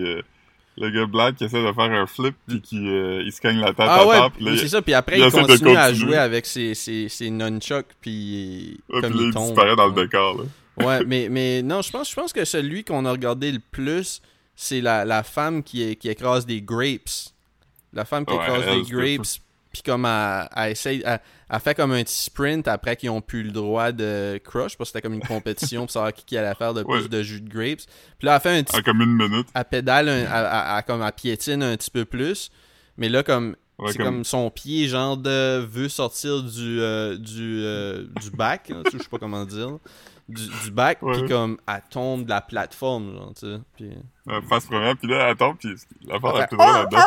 le gars black qui essaie de faire un flip puis qui, euh, il se cogne la tête Ah à ouais, terre, puis là, c'est il- ça. Puis après, il il, continue à jouer avec ses, ses, ses nunchucks, puis ouais, comme puis il il tombe. disparaît dans le ouais. décor, là. Ouais, (laughs) mais, mais non, je pense, je pense que celui qu'on a regardé le plus, c'est la, la femme qui, qui écrase des grapes. La femme qui écrase elle, des grapes, puis comme elle, elle essaye, elle, elle fait comme un petit sprint après qu'ils ont plus le droit de crush, parce que c'était comme une compétition pour savoir qui, qui allait faire de plus Ouais. de jus de grapes. Puis là, elle fait un petit En comme une minute. elle pédale, un- elle- comme elle piétine un petit peu plus. Mais là, comme Ouais, c'est comme- comme... son pied, genre de veut sortir du euh, du euh, du bac, je sais pas comment dire, du, du bac, Ouais. puis comme elle tombe de la plateforme, genre, tu sais. Puis... Euh, face première, puis là, elle tombe, puis l'affaire Elle la plus drôle là-dedans.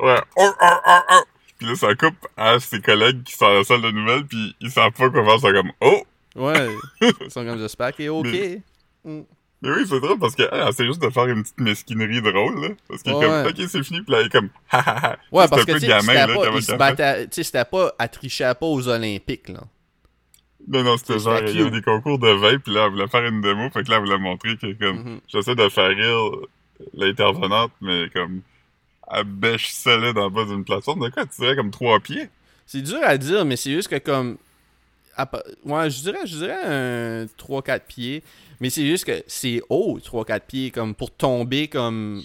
Ouais. Oh, oh, oh, oh. Puis là, ça coupe à ses collègues qui sont à la salle de nouvelles, puis ils savent pas quoi faire, ils sont comme « Oh! Ouais, (laughs) ils sont comme j'espère qu'il est ok. Mais- Mm. Mais oui, c'est drôle parce qu'elle elle essaie juste de faire une petite mesquinerie drôle, là. Parce que Ouais. comme, ok, c'est fini, pis là, elle est comme, ha ha ha. Ouais, parce que tu sais, gamin, c'était là, pas, comment pas, elle trichait pas aux Olympiques, là. Non, non, c'était genre, il y avait cute. des concours de vin, puis là, elle voulait faire une démo, fait que là, elle voulait montrer que, comme, Mhm. j'essaie de faire rire l'intervenante, mais comme, elle bêche solide en bas d'une plateforme. De quoi, tu dirais comme trois pieds? C'est dur à dire, mais c'est juste que comme. à Ouais, je dirais, je dirais un 3-4 pieds. Mais c'est juste que c'est haut, 3-4 pieds, comme pour tomber comme.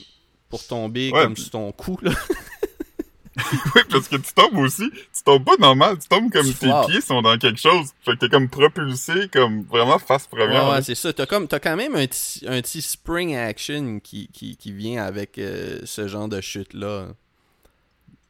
Pour tomber Ouais, comme sur ton cou, là. (laughs) (laughs) oui, parce que tu tombes aussi, tu tombes pas normal, tu tombes comme Tu tes pieds sont dans quelque chose. Fait que t'es comme propulsé, comme vraiment face première. Ouais, c'est ça. T'as comme t'as quand même un petit, un petit spring action qui, qui, qui vient avec euh, ce genre de chute-là.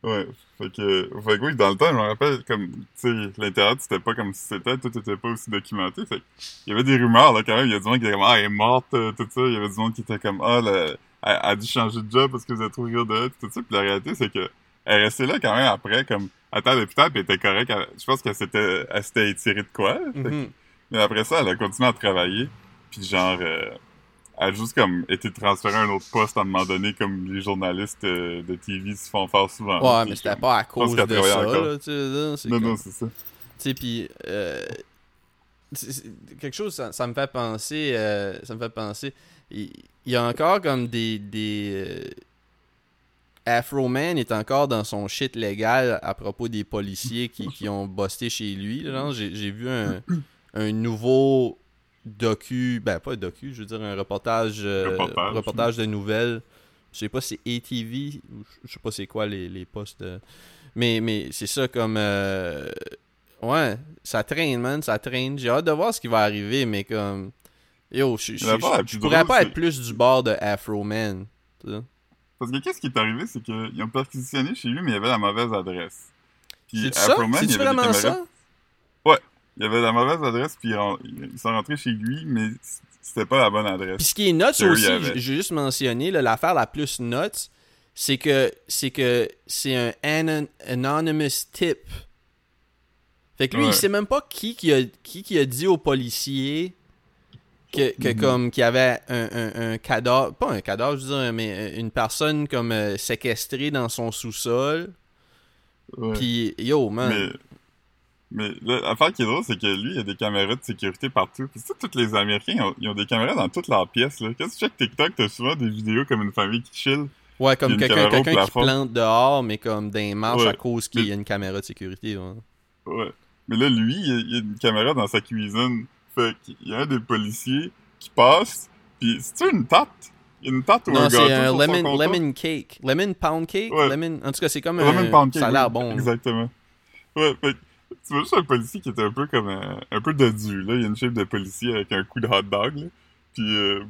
Ouais, fait que, fait que oui, dans le temps, je me rappelle, comme, tu sais, l'Internet, c'était pas comme si c'était, tout était pas aussi documenté, fait il y avait des rumeurs, là, quand même, il y a du monde qui était comme, ah, elle est morte, euh, tout ça, il y avait du monde qui était comme, ah, là, elle, elle a dû changer de job parce que vous êtes trop rire de elle, tout ça, pis la réalité, c'est que, elle restait là quand même après, comme, à terre d'hôpital, pis elle était correcte, je pense qu'elle s'était, elle s'était étirée de quoi, Mhm. mais après ça, elle a continué à travailler, puis genre, euh, elle a juste comme été transférée à un autre poste à un moment donné, comme les journalistes euh, de TV se font faire souvent. Ouais, Puis mais c'était pas à cause de ça, là, tu sais, Non, comme- non, c'est ça. Tu sais, puis euh, quelque chose, ça, ça me fait penser, euh, ça me fait penser, il, il y a encore comme des, des Afro Man est encore dans son shit légal à propos des policiers qui, qui ont busté chez lui. J'ai vu un, un nouveau docu, ben pas docu, je veux dire un reportage, euh, Reportage. reportage de nouvelles. Je sais pas si c'est ATV, ou je- sais pas c'est quoi les, les postes. de- Mais, mais c'est ça comme. euh, Ouais, ça traîne, man, ça traîne. J'ai hâte de voir ce qui va arriver, mais comme. Yo, je, je, pourrais pas être plus du bord de Afro Man. Parce que qu'est-ce qui est arrivé, c'est qu'ils ont perquisitionné chez lui, mais il y avait la mauvaise adresse. Puis C'est ça? Afroman, il y des vraiment caméras. ça? Il y avait la mauvaise adresse, puis ils ont- ils sont rentrés chez lui, mais c'était pas la bonne adresse. Puis ce qui est nuts aussi, j'ai juste mentionné, l'affaire la plus nuts, c'est que c'est que c'est un anon- anonymous tip. Fait que lui, Ouais. il sait même pas qui qui a, qui qui a dit aux policiers que, que Mhm. comme qu'il y avait un, un, un cadavre, pas un cadavre, je veux dire, mais une personne comme euh, séquestrée dans son sous-sol. Puis yo, man. Mais, mais l'affaire qui est drôle, c'est que lui, il y a des caméras de sécurité partout. Puis tu sais, tous les Américains, ils ont, ils ont des caméras dans toutes leurs pièces. Là. Quand tu checkes TikTok, t'as souvent des vidéos comme une famille qui chill. Ouais, comme quelqu'un qui plante dehors, mais comme les marches Ouais. à cause qu'il y a une caméra de sécurité. ouais. Ouais. Mais là, lui, il il y a une caméra dans sa cuisine. Fait qu'il y a un des policiers qui passe, puis c'est une tarte? Il y a une tarte ou Non, un gâteau c'est un lemon, cake. Lemon pound cake? Ouais. Lemon... En tout cas, c'est comme Lemon un... pound cake, Ça a l'air bon. là. Exactement. Ouais, fait tu vois juste un policier qui était un peu comme un, un peu dodu, là. Il y a une chef de policier avec un coup de hot dog, là. Puis, euh,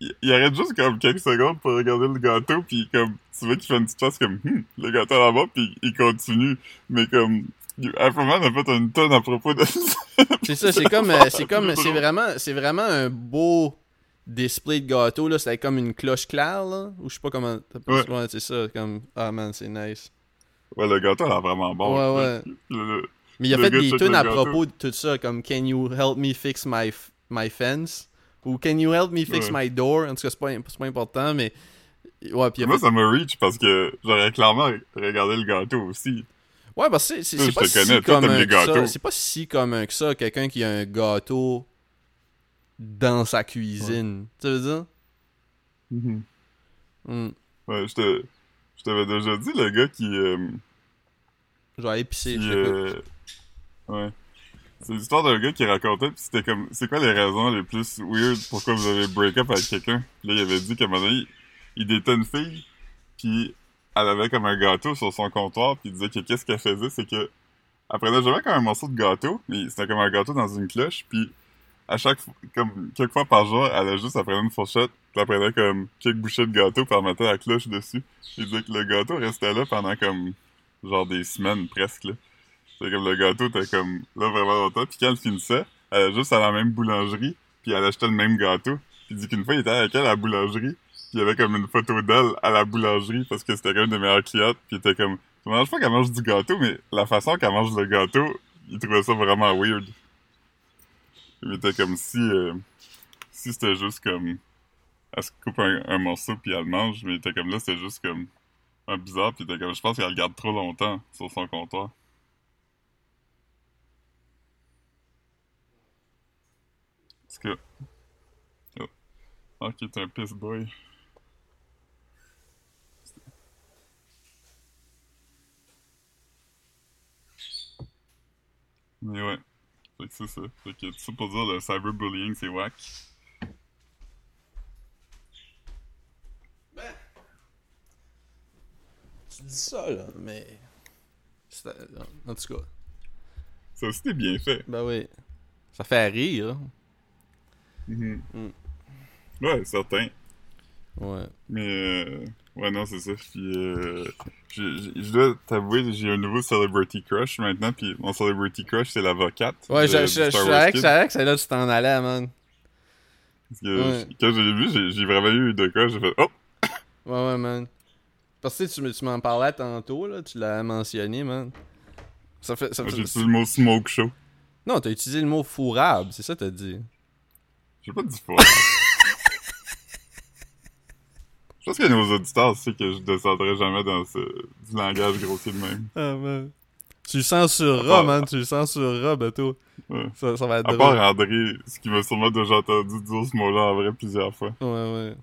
il, il arrête juste comme quelques secondes pour regarder le gâteau, puis comme, tu vois qu'il fait une petite face comme, Hum, le gâteau là-bas, puis il continue. Mais comme, Afroman a fait une tonne à propos de ça. (laughs) C'est ça, c'est comme... euh, c'est comme... C'est vraiment, c'est vraiment un beau display de gâteau, là. C'est comme une cloche claire, là. Ou je sais pas comment... Ouais, c'est ça. Comme... Ah, man, c'est nice. Ouais, le gâteau, a vraiment bon. Ouais, ouais. Le- le- Mais il a fait des tunes à gâteau. propos de tout ça, comme Can you help me fix my, my fence? Ou Can you help me fix Ouais. my door? En tout cas, c'est pas, pas important, mais. Ouais, puis Moi, fait- ça me reach parce que j'aurais clairement regardé le gâteau aussi. Ouais, parce que c'est- pas te si connais, que ça. gâteaux. C'est pas si commun que ça, quelqu'un qui a un gâteau dans sa cuisine. Tu veux dire? Hmm. Ouais, je te, je t'avais déjà dit, le gars qui, euh, Je vais aller pisser. qui, je t'écoute. euh, ouais. C'est l'histoire d'un gars qui racontait, puis c'était comme, c'est quoi les raisons les plus weird pourquoi vous avez break up avec quelqu'un? Là, il avait dit qu'à un moment donné, il, il datait une fille, puis elle avait comme un gâteau sur son comptoir, puis disait que qu'est-ce qu'elle faisait, c'est que, elle prenait jamais comme un morceau de gâteau, mais c'était comme un gâteau dans une cloche, puis à chaque comme quelques fois par jour, elle a juste, elle prenait une fourchette, puis elle prenait comme quelques bouchées de gâteau, puis elle mettait la cloche dessus. Il disait que le gâteau restait là pendant comme, genre des semaines presque, là. C'est comme le gâteau était comme là vraiment longtemps, puis quand elle finissait, elle allait juste à la même boulangerie, puis elle achetait le même gâteau. Puis dit qu'une fois, il était avec elle à la boulangerie, puis il y avait comme une photo d'elle à la boulangerie, parce que c'était comme une des meilleures clientes, puis il était comme, je me dérange pas qu'elle mange du gâteau, mais la façon qu'elle mange le gâteau, il trouvait ça vraiment weird. Il était comme si, euh, si c'était juste comme. Elle se coupe un, morceau puis elle le mange, mais t'es comme là, c'était juste comme. Un bizarre, puis t'es comme. Je pense qu'elle le garde trop longtemps sur son comptoir. Parce que. Oh. Ah, qui est un piss boy. Mais ouais. Fait que c'est ça. Fait que tout ça pour dire le cyberbullying, c'est whack. Tu dis ça, là, mais. c'est- En tout cas, Ça aussi, c'était bien fait. ben oui. Ça fait rire. Mhm. Mm. Ouais, certain. Ouais. Mais euh, ouais, non, c'est ça. Puis euh, je, je- je dois t'avouer, j'ai un nouveau celebrity crush maintenant. Puis mon celebrity crush, c'est l'avocate. Ouais, de- je, je, savais que, c'est là que tu t'en allais, man. Parce que Ouais. quand je l'ai vu, j'ai- vraiment eu de quoi. J'ai fait Oh! Ouais, ouais, man. Parce que tu, m'en parlais tantôt, là, tu l'as mentionné, man. Ça fait. Ça fait J'ai utilisé le mot smoke show. non, t'as utilisé le mot fourrable, c'est ça que t'as dit. J'ai pas dit fort. Je pense que nos auditeurs savent que je descendrai jamais dans ce, du langage grossier de même. Ah, man. Tu le censureras, man, tu le censureras, bateau. Ouais. Ça, ça va être À drôle. part André, ce qui m'a sûrement déjà entendu dire ce mot-là en vrai plusieurs fois. Ouais, ouais.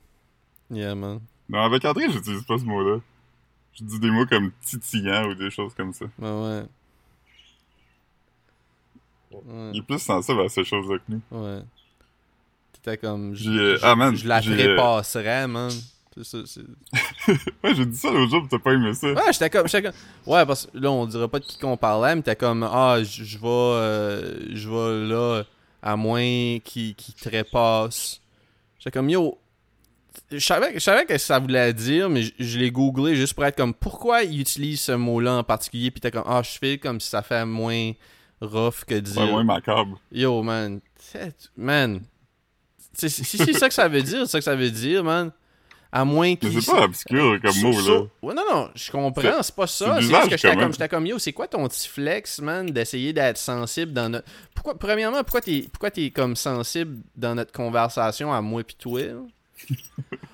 Yeah, man. Non, avec André, j'utilise pas ce mot-là. Je dis des mots comme titillant ou des choses comme ça. Ouais, ouais. Ouais, Il est plus sensible à ces choses-là que nous. ouais. T'étais comme. J'ai, euh, ah, man, je la euh, trépasserais, man. C'est ça, c'est. (laughs) Ouais, j'ai dit ça l'autre jour, t'as pas aimé ça. Ouais, j'étais comme, j'étais comme. Ouais, parce que là, on dirait pas de qui qu'on parlait, mais t'es comme, ah, je vais. euh, je vais là, à moins qu'il qu'il trépasse. J'étais comme, yo. Je savais, je savais que ça voulait dire, mais je, je l'ai googlé juste pour être comme, pourquoi il utilise ce mot-là en particulier, pis t'es comme, ah, je fais comme si ça fait moins rough que dire. Ouais, moins macabre. Yo, man. Man. Si c'est ça que ça veut dire, c'est ça que ça veut dire, man. À moins qu'il. c'est pas obscur comme mot, là. Ouais, non, non, je comprends, c'est pas ça. c'est juste que j'étais comme, j'étais comme, yo, c'est quoi ton petit flex, man, d'essayer d'être sensible dans notre. Pourquoi, premièrement, pourquoi t'es, pourquoi t'es comme sensible dans notre conversation à moi pis toi? (laughs) là?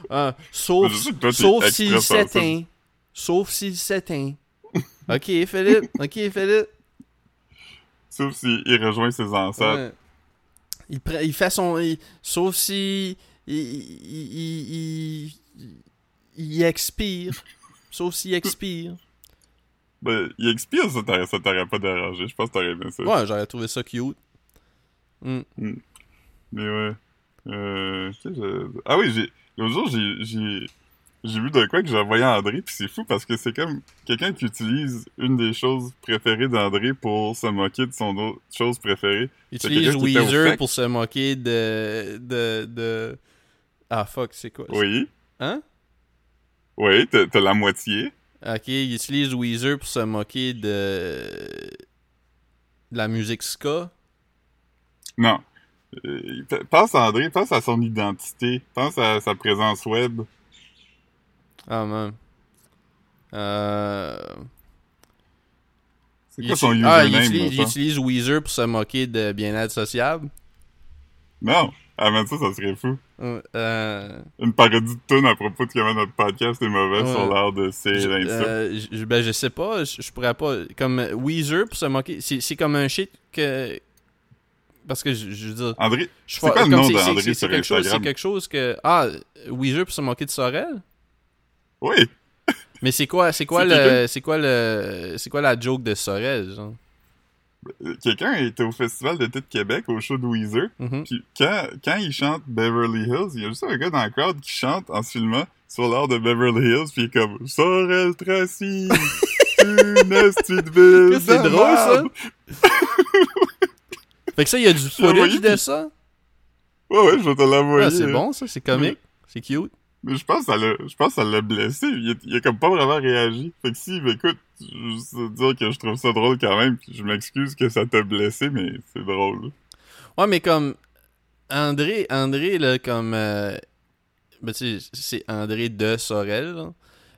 Ah, sauf toi, sauf s'il s'éteint. Sauf s'il s'éteint. ok, Philippe. Ok, Philippe. Sauf s'il rejoint ses ancêtres. Ouais. Il, il fait son. il- sauf si. Il, il, il, expire. Sauf s'il expire. Ben, il expire, ça t'aurait, pas dérangé. Je pense que t'aurais aimé ça. Ouais, j'aurais trouvé ça cute. Hmm. Mais ouais. Euh, je- Ah oui, j'ai. L'autre jour, j'ai. j'ai... Vu de quoi que j'ai envoyé à André, puis c'est fou parce que c'est comme quelqu'un qui utilise une des choses préférées d'André pour se moquer de son autre chose préférée. Il utilise Weezer pour se moquer de. de. de. Ah fuck, c'est quoi? ça? Oui, Hein? oui, t'as, la moitié. Ok, il utilise Weezer pour se moquer de. de la musique ska. Non. Euh, pense à André, pense à son identité, pense à sa présence web. Ah man. Euh. C'est quoi son ah, il username, utilise, il utilise Weezer pour se moquer de bien-être sociable? Non, avant ça, ça serait fou. Euh, Une parodie de tune à propos de comment notre podcast est mauvais Ouais. sur l'art de ces je, euh, je- ben, je sais pas, je, je pourrais pas. Comme Weezer pour se moquer. C'est c'est comme un shit que. Parce que je, je veux dire. André, Je C'est quoi le nom c'est- d'André c'est- c'est sur quelque chose, Instagram? C'est quelque chose que. Ah, Weezer pour se moquer de Sorel? oui, Mais c'est quoi, c'est quoi C'est le, c'est quoi le, c'est quoi la joke de Sorel, genre? Euh, quelqu'un était au Festival d'été de Québec, au show de Weezer, Mhm. puis quand, quand il chante Beverly Hills, il y a juste un gars dans le crowd qui chante en se filmant sur l'art de Beverly Hills, puis il est comme « Sorel Tracy, (laughs) une esti de ville C'est drôle, ça? (laughs) Fait que ça, il y a du footage de ça? Ouais, ouais, je vais te l'envoyer. Ah, c'est bon, ça, c'est comique. C'est cute. Mais je pense que ça l'a, je pense que ça l'a blessé. Il a, il a comme pas vraiment réagi. Fait que si, écoute, je veux dire que je trouve ça drôle quand même. puis Je m'excuse que ça t'a blessé, mais c'est drôle. Ouais, mais comme André, André là, comme euh, ben, tu sais, c'est André de Sorel, là.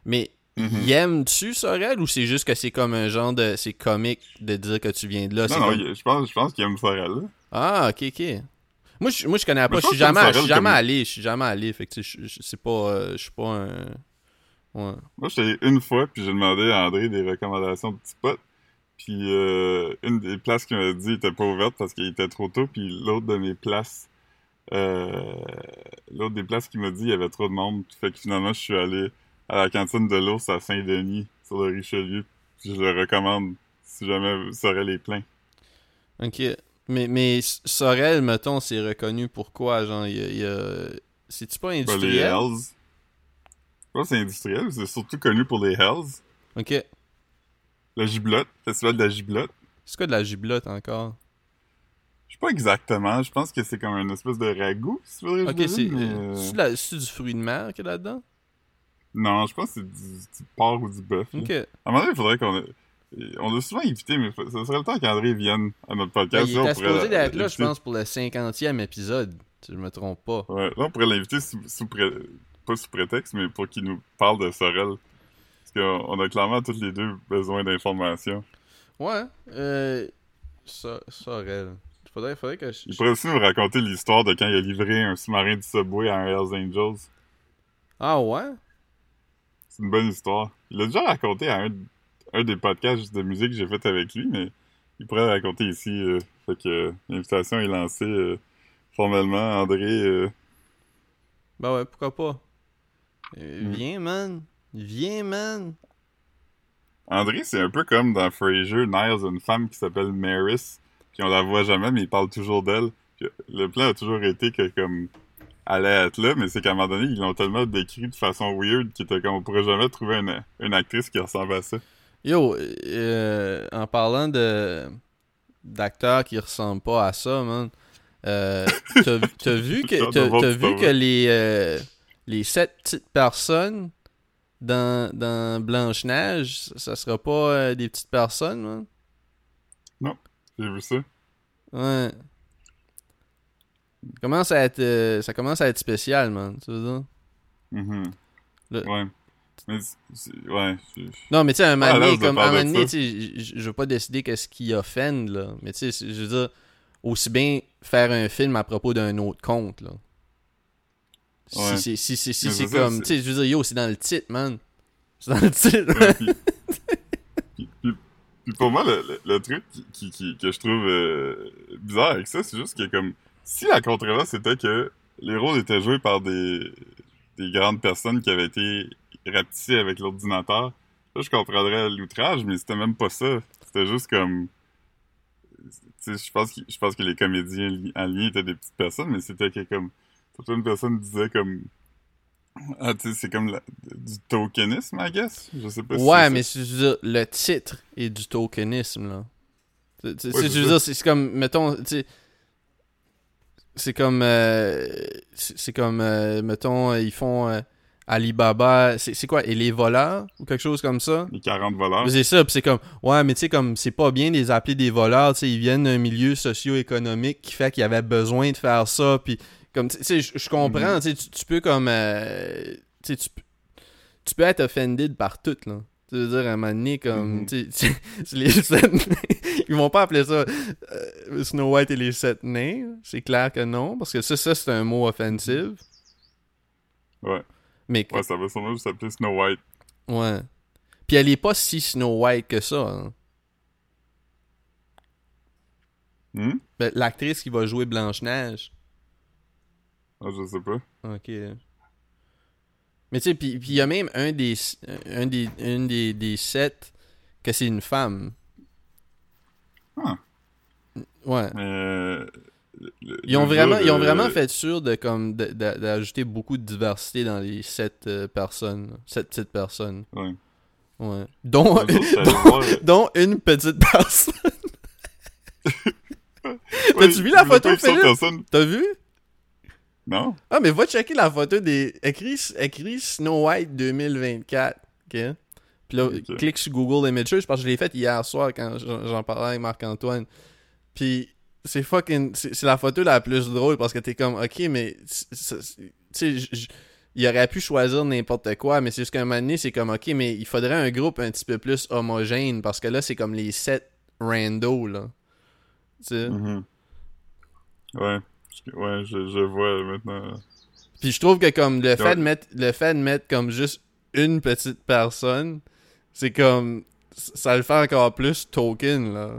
mais Mhm. il aime-tu Sorel ou c'est juste que c'est comme un genre de, c'est comique de dire que tu viens de là, Non, non, comme- je pense, je pense qu'il aime Sorel. là. Ah, ok, ok. Moi, je, moi, je connais pas. Je suis jamais, je suis jamais allé. Je suis jamais allé. Fait que, je- je- c'est pas. euh, je suis pas un. Ouais. Moi, j'étais allé une fois, puis j'ai demandé à André des recommandations de petits potes. Puis euh, une des places qu'il m'a dit était pas ouverte parce qu'il était trop tôt. Puis l'autre de mes places, euh, l'autre des places qu'il m'a dit, il y avait trop de monde. Fait que finalement, je suis allé à la cantine de l'ours à Saint-Denis, sur le Richelieu. Puis je le recommande si jamais Sorel est plein. Ok. Mais, mais Sorel, mettons, c'est reconnu pourquoi, genre, il y a. C'est-tu pas Ben, les industriel? Hells. Je pense que c'est industriel, c'est surtout connu pour les Hells. Ok. La giblotte, festival de la giblotte. C'est quoi de la giblotte encore? Je sais pas exactement, je pense que c'est comme une espèce de ragoût, si Ok, je c'est. mais, euh, euh, C'est c'est du fruit de mer qu'il y a là-dedans? Non, je pense que c'est du, du porc ou du bœuf. là. Ok. À un moment donné, il faudrait qu'on... ait- On l'a souvent invité, mais ça serait le temps qu'André vienne à notre Ben, podcast. il Là, on était supposé d'être là, je pense, pour le 50e épisode. Si je me trompe pas. Ouais, là, on pourrait l'inviter sous, sous pré- pas sous prétexte, mais pour qu'il nous parle de Sorel. Parce qu'on on a clairement tous les deux besoin d'informations. Ouais. Euh. So- Sorel. Faudrait, faudrait que je. Il pourrait aussi nous raconter l'histoire de quand il a livré un sous-marin du Subway à un Hells Angels. Ah ouais? C'est une bonne histoire. Il l'a déjà raconté à un, un des podcasts de musique que j'ai fait avec lui, mais il pourrait raconter ici. euh, fait que euh, l'invitation est lancée euh, formellement. André, Bah ouais, pourquoi pas? Mm. Viens, man. Viens, man. André, c'est un peu comme dans Frasier, Niles une femme qui s'appelle Maris, puis on la voit jamais, mais il parle toujours d'elle. Le plan a toujours été que comme elle allait être là, mais c'est qu'à un moment donné, ils l'ont tellement décrit de façon weird qu'il était comme on pourrait jamais trouver une, une actrice qui ressemble à ça. Yo, euh, en parlant de d'acteurs qui ressemblent pas à ça, man. euh, (coughs) t'as vu que t'as vu que les euh, les sept petites personnes dans dans Blanche Neige, ça sera pas euh, des petites personnes, man? J'ai vu ça. Ouais. Ça commence à être euh, ça commence à être spécial, man. Tu veux dire? Mhm. Le- Ouais. Mais ouais. Non, mais tu sais, un moment Ah, là, donné, comme, un moment je- veux pas décider qu'est-ce qui offend, là. Mais tu sais, je veux dire, aussi bien faire un film à propos d'un autre conte, là. Si Ouais. si, si, si c'est comme, tu sais, je veux dire, yo, c'est dans le titre, man. C'est dans le titre. Ouais, (laughs) puis, puis- puis- puis pour moi, le, le- le truc qui, qui- que je trouve euh, bizarre avec ça, c'est juste que comme si la controverse c'était que les rôles étaient joués par des, des grandes personnes qui avaient été rapetissées avec l'ordinateur, là je comprendrais l'outrage, mais c'était même pas ça. C'était juste comme tu sais, je pense que je pense que les comédiens en lien étaient des petites personnes, mais c'était que comme certaines personnes disaient comme ah, tu sais, c'est comme la- du tokenisme, I guess? Je sais pas si ouais, c'est mais je veux dire, le titre est du tokenisme, là. Tu- tu- Ouais, tu sais, c'est veux dire, c'est c'est comme, mettons, tu sais, c'est comme, euh, c'est c'est comme, euh, mettons, ils font euh, Alibaba, c'est quoi, et les voleurs, ou quelque chose comme ça? Les 40 voleurs. C'est ça, pis c'est comme, ouais, mais tu sais, comme, c'est pas bien de les appeler des voleurs, tu sais, ils viennent d'un milieu socio-économique qui fait qu'il y avait besoin de faire ça, puis comme, tu sais, je comprends, tu sais, tu- tu peux comme, euh, tu sais, tu peux- être offended par tout, là. Tu veux dire, à un moment donné, comme, Mhm. tu sais, (laughs) les sept nains. Ils vont pas appeler ça euh, Snow White et les sept nains. C'est clair que non, parce que ça, ça c'est un mot offensif. Ouais. Mais, Ouais, ça va sûrement juste s'appeler Snow White. ouais. Puis elle est pas si Snow White que ça, hein. Hmm? Ben, L'actrice qui va jouer Blanche-Neige. Ah, je sais pas. Ok. Mais tu sais, puis il y a même un des, un des, une des, des sept que c'est une femme. Ah. Ouais. Mais. Le- Ils ont vraiment, ils ont vraiment fait sûr de comme d'ajouter beaucoup de diversité dans les sept euh, personnes, sept petites personnes. Ouais. Ouais. Dont, (laughs) dont une petite personne. (laughs) ouais, vu la photo, Philippe? T'as vu? Non? Ah, mais va checker la photo des. Écrit, écrit Snow White 2024. OK? Puis là, clique sur Google Images parce que je l'ai fait hier soir quand j'en j'en parlais avec Marc-Antoine. Puis c'est fucking. C'est la photo la plus drôle parce que t'es comme, OK, mais. Tu sais, il aurait pu choisir n'importe quoi, mais c'est juste qu'à un moment donné, c'est comme, OK, mais il faudrait un groupe un petit peu plus homogène parce que là, c'est comme les sept rando, là. Tu sais? Mhm. Ouais. Ouais, je, je vois maintenant. Puis je trouve que comme le Ouais. fait de mettre le fait de mettre comme juste une petite personne, c'est comme ça le fait encore plus token là.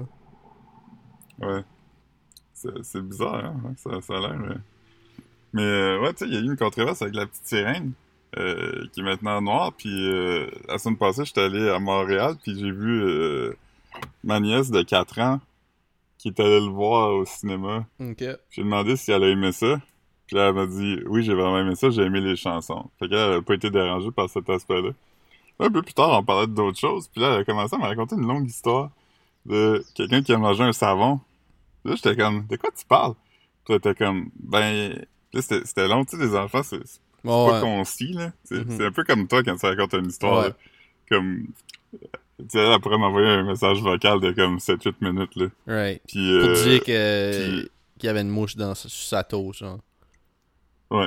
Ouais. C'est bizarre, hein? Ça, ça a l'air. euh. Mais euh, ouais, tu sais, il y a eu une controverse avec la petite sirène, euh, qui est maintenant noire. Puis euh, la semaine passée, j'étais allé à Montréal, puis j'ai vu euh, ma nièce de 4 ans qui est allée le voir au cinéma. OK. J'ai demandé si elle a aimé ça. Puis là, elle m'a dit oui, j'ai vraiment aimé ça, j'ai aimé les chansons. Fait qu'elle a pas été dérangée par cet aspect-là. Un peu plus tard, on parlait d'autres choses. Puis là, elle a commencé à me raconter une longue histoire de quelqu'un qui a mangé un savon. Puis là, j'étais comme, de quoi tu parles? Puis là, t'es comme, ben, c'était long, tu sais, les enfants, c'est pas ouais. concis, là. C'est Mhm. c'est un peu comme toi quand tu racontes une histoire, Ouais. là. Comme, tu sais, elle pourrait m'envoyer un message vocal de comme 7-8 minutes, là. Right. Puis, Pour euh, dire que puis- qu'il y avait une mouche dans sa, toast, genre. Puis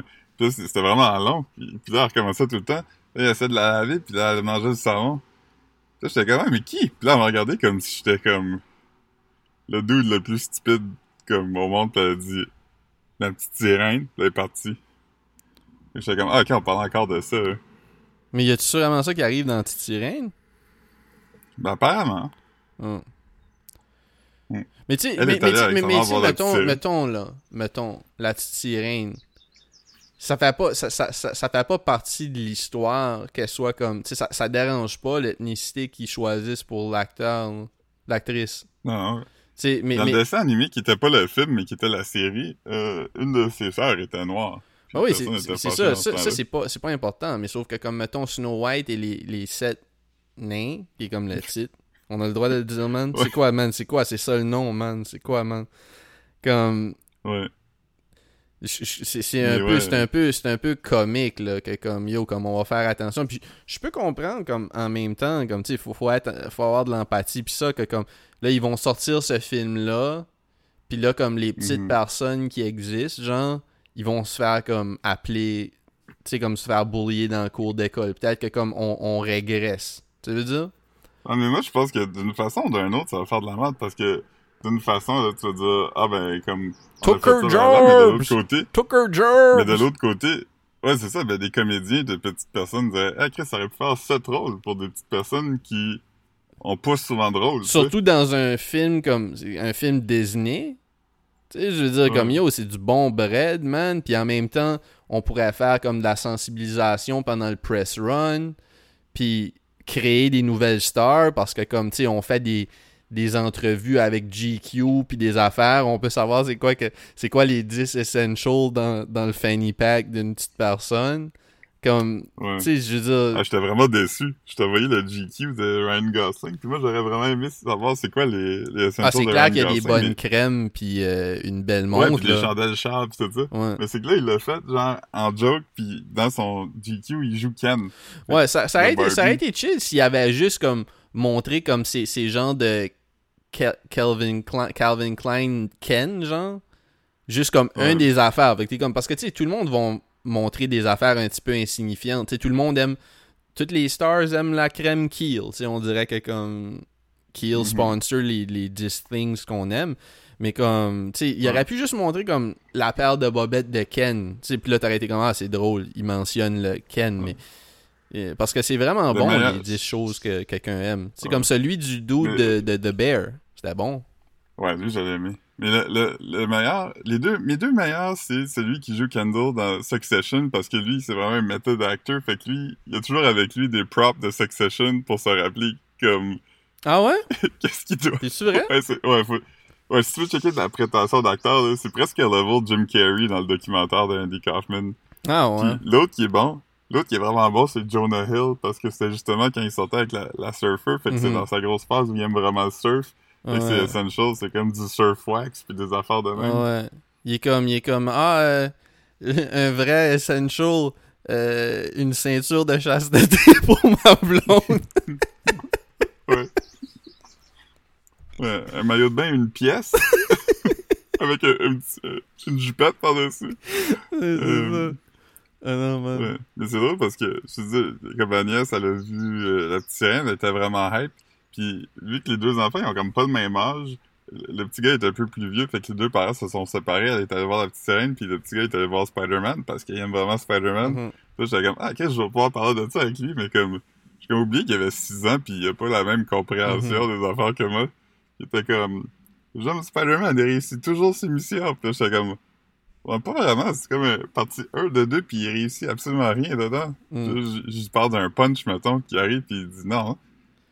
là, c- c'était vraiment long. Puis, puis là, elle recommençait tout le temps. Là, elle essayait de la laver, puis là, elle mangeait du savon. Puis là, j'étais comme, Ah, mais qui? Puis là, elle me regardait comme si j'étais comme le dude le plus stupide comme au monde, a dit la petite sirène, puis elle est partie. Et j'étais comme, ah, ok, on parle encore de ça. hein. Mais y a-tu vraiment ça qui arrive dans Petite Sirène? Ben, apparemment. Hum. Hmm. Mais tu sais, mais, la mettons, mettons là, mettons, la petite sirène, ça fait pas, ça, ça, ça, ça fait pas partie de l'histoire qu'elle soit comme, tu sais, ça, ça dérange pas l'ethnicité qu'ils choisissent pour l'acteur, là, l'actrice. Non, mais, Dans mais le dessin animé, qui était pas le film, mais qui était la série, euh, une de ses sœurs était noire. Ah oui, c'est ça, ça, ça, c'est pas, important, mais sauf que comme, mettons, Snow White et les, les sept nains, qui est comme le (laughs) titre, on a le droit de le dire, man. Ouais. C'est quoi, man? C'est quoi? C'est ça le nom, man? C'est quoi, man? Comme, Ouais. C'est un ouais. un peu, c'est un peu comique, là, que comme, yo, comme on va faire attention. Puis je peux comprendre, comme, en même temps, comme, tu faut, faut, être- faut avoir de l'empathie, puis ça, que comme, là, ils vont sortir ce film-là, puis là, comme, les petites Mhm. personnes qui existent, genre, ils vont se faire, comme, appeler, tu sais, comme, se faire boulier dans le cours d'école. Peut-être que, comme, on, on régresse. Tu veux dire? Ah, mais moi, je pense que d'une façon ou d'une autre, ça va faire de la merde parce que d'une façon, tu vas dire, ah ben, comme. Tucker la- Mais de l'autre Jobs! côté, Tucker mais Jobs! de l'autre côté, ouais, c'est ça, ben, des comédiens de petites personnes disaient, ah, Chris, ça aurait pu faire sept rôles pour des petites personnes qui ont pas souvent de rôle. Surtout dans un film comme un film Disney. Tu sais, je veux dire, Ouais. comme yo, c'est du bon bread, man. Puis en même temps, on pourrait faire comme de la sensibilisation pendant le press run. Puis créer des nouvelles stars parce que, comme, tu sais, on fait des, des entrevues avec GQ puis des affaires. On peut savoir c'est quoi que c'est quoi les 10 essentials dans, dans le fanny pack d'une petite personne. Comme, Ouais. tu sais, je veux dire. Ah, j'étais vraiment déçu. Je t'ai envoyé le GQ de Ryan Gosling, puis moi, j'aurais vraiment aimé savoir c'est quoi les, les essentials Ah, c'est clair qu'il y a des bonnes mais- crèmes puis euh, une belle Ouais, montre. puis les chandelles Charles, pis tout ça. Ouais. Mais c'est que là, il l'a fait, genre, en joke, puis dans son GQ, il joue Ken. Ouais, ça, ça, aurait été, ça été chill s'il avait juste comme montré comme ces, ces gens de Calvin Klein, Calvin Klein Ken, genre. Juste comme Ouais. un des affaires. Fait que t'es comme, parce que tu sais, tout le monde va montrer des affaires un petit peu insignifiantes. Tu sais, tout le monde aime. Toutes les stars aiment la crème sais, on dirait que comme Keel Mhm. sponsor les, les 10 things qu'on aime. Mais comme, tu sais, il Ouais. aurait pu juste montrer comme la paire de bobettes de Ken. Tu sais, puis là, t'aurais été comme, ah, c'est drôle, il mentionne le Ken, mais. Parce que c'est vraiment Le bon, meilleur- les 10 choses que quelqu'un aime. C'est Ouais. comme celui du dude de, de, de Bear. C'était bon. Ouais, lui, j'avais aimé. Mais le, le, le meilleur, les deux, mes deux meilleurs, c'est celui qui joue Kendall dans Succession, parce que lui, c'est vraiment un method actor, fait que lui, il y a toujours avec lui des props de Succession pour se rappeler, comme, Ah ouais? (laughs) qu'est-ce qu'il doit. C'est vrai? Ouais, ouais, faut, ouais, si tu veux checker la prétention d'acteur, là, c'est presque le level Jim Carrey dans le documentaire de Andy Kaufman. Ah ouais. L'autre qui est bon, l'autre qui est vraiment bon, c'est Jonah Hill, parce que c'était justement quand il sortait avec la, la surfer, fait que c'est Mhm. dans sa grosse phase où il aime vraiment le surf. Que c'est Ouais. essential, c'est comme du surf wax puis des affaires de même. Ouais. Il est comme, il est comme, ah, euh, (laughs) un vrai essential, euh, une ceinture de chasteté (laughs) pour ma blonde. (laughs) Ouais. Ouais, un maillot de bain, une pièce. avec un, un petit- euh, une jupette par-dessus. Ah non, man. Ouais. Mais c'est drôle parce que, je te dis, comme nièce, elle a vu euh, la petite sirène, elle était vraiment hype. Puis, vu que les deux enfants, ils ont comme pas le même âge, le petit gars est un peu plus vieux, fait que les deux parents se sont séparés. Elle est allée voir la petite sirène, puis le petit gars est allé voir Spider-Man parce qu'il aime vraiment Spider-Man. Mhm. Là, j'étais comme, ah, qu'est-ce que je vais pouvoir parler de ça avec lui, mais comme, j'ai comme oublié qu'il avait 6 ans, puis il a pas la même compréhension des affaires que moi. Il était comme, j'aime Spider-Man, il réussit toujours ses missions, puis là, j'étais comme, ouais, pas vraiment, c'est comme euh, partie 1 de 2, puis il réussit absolument rien dedans. Mm. Puis là, j- J'y parle d'un punch, mettons, qui arrive, puis il dit non.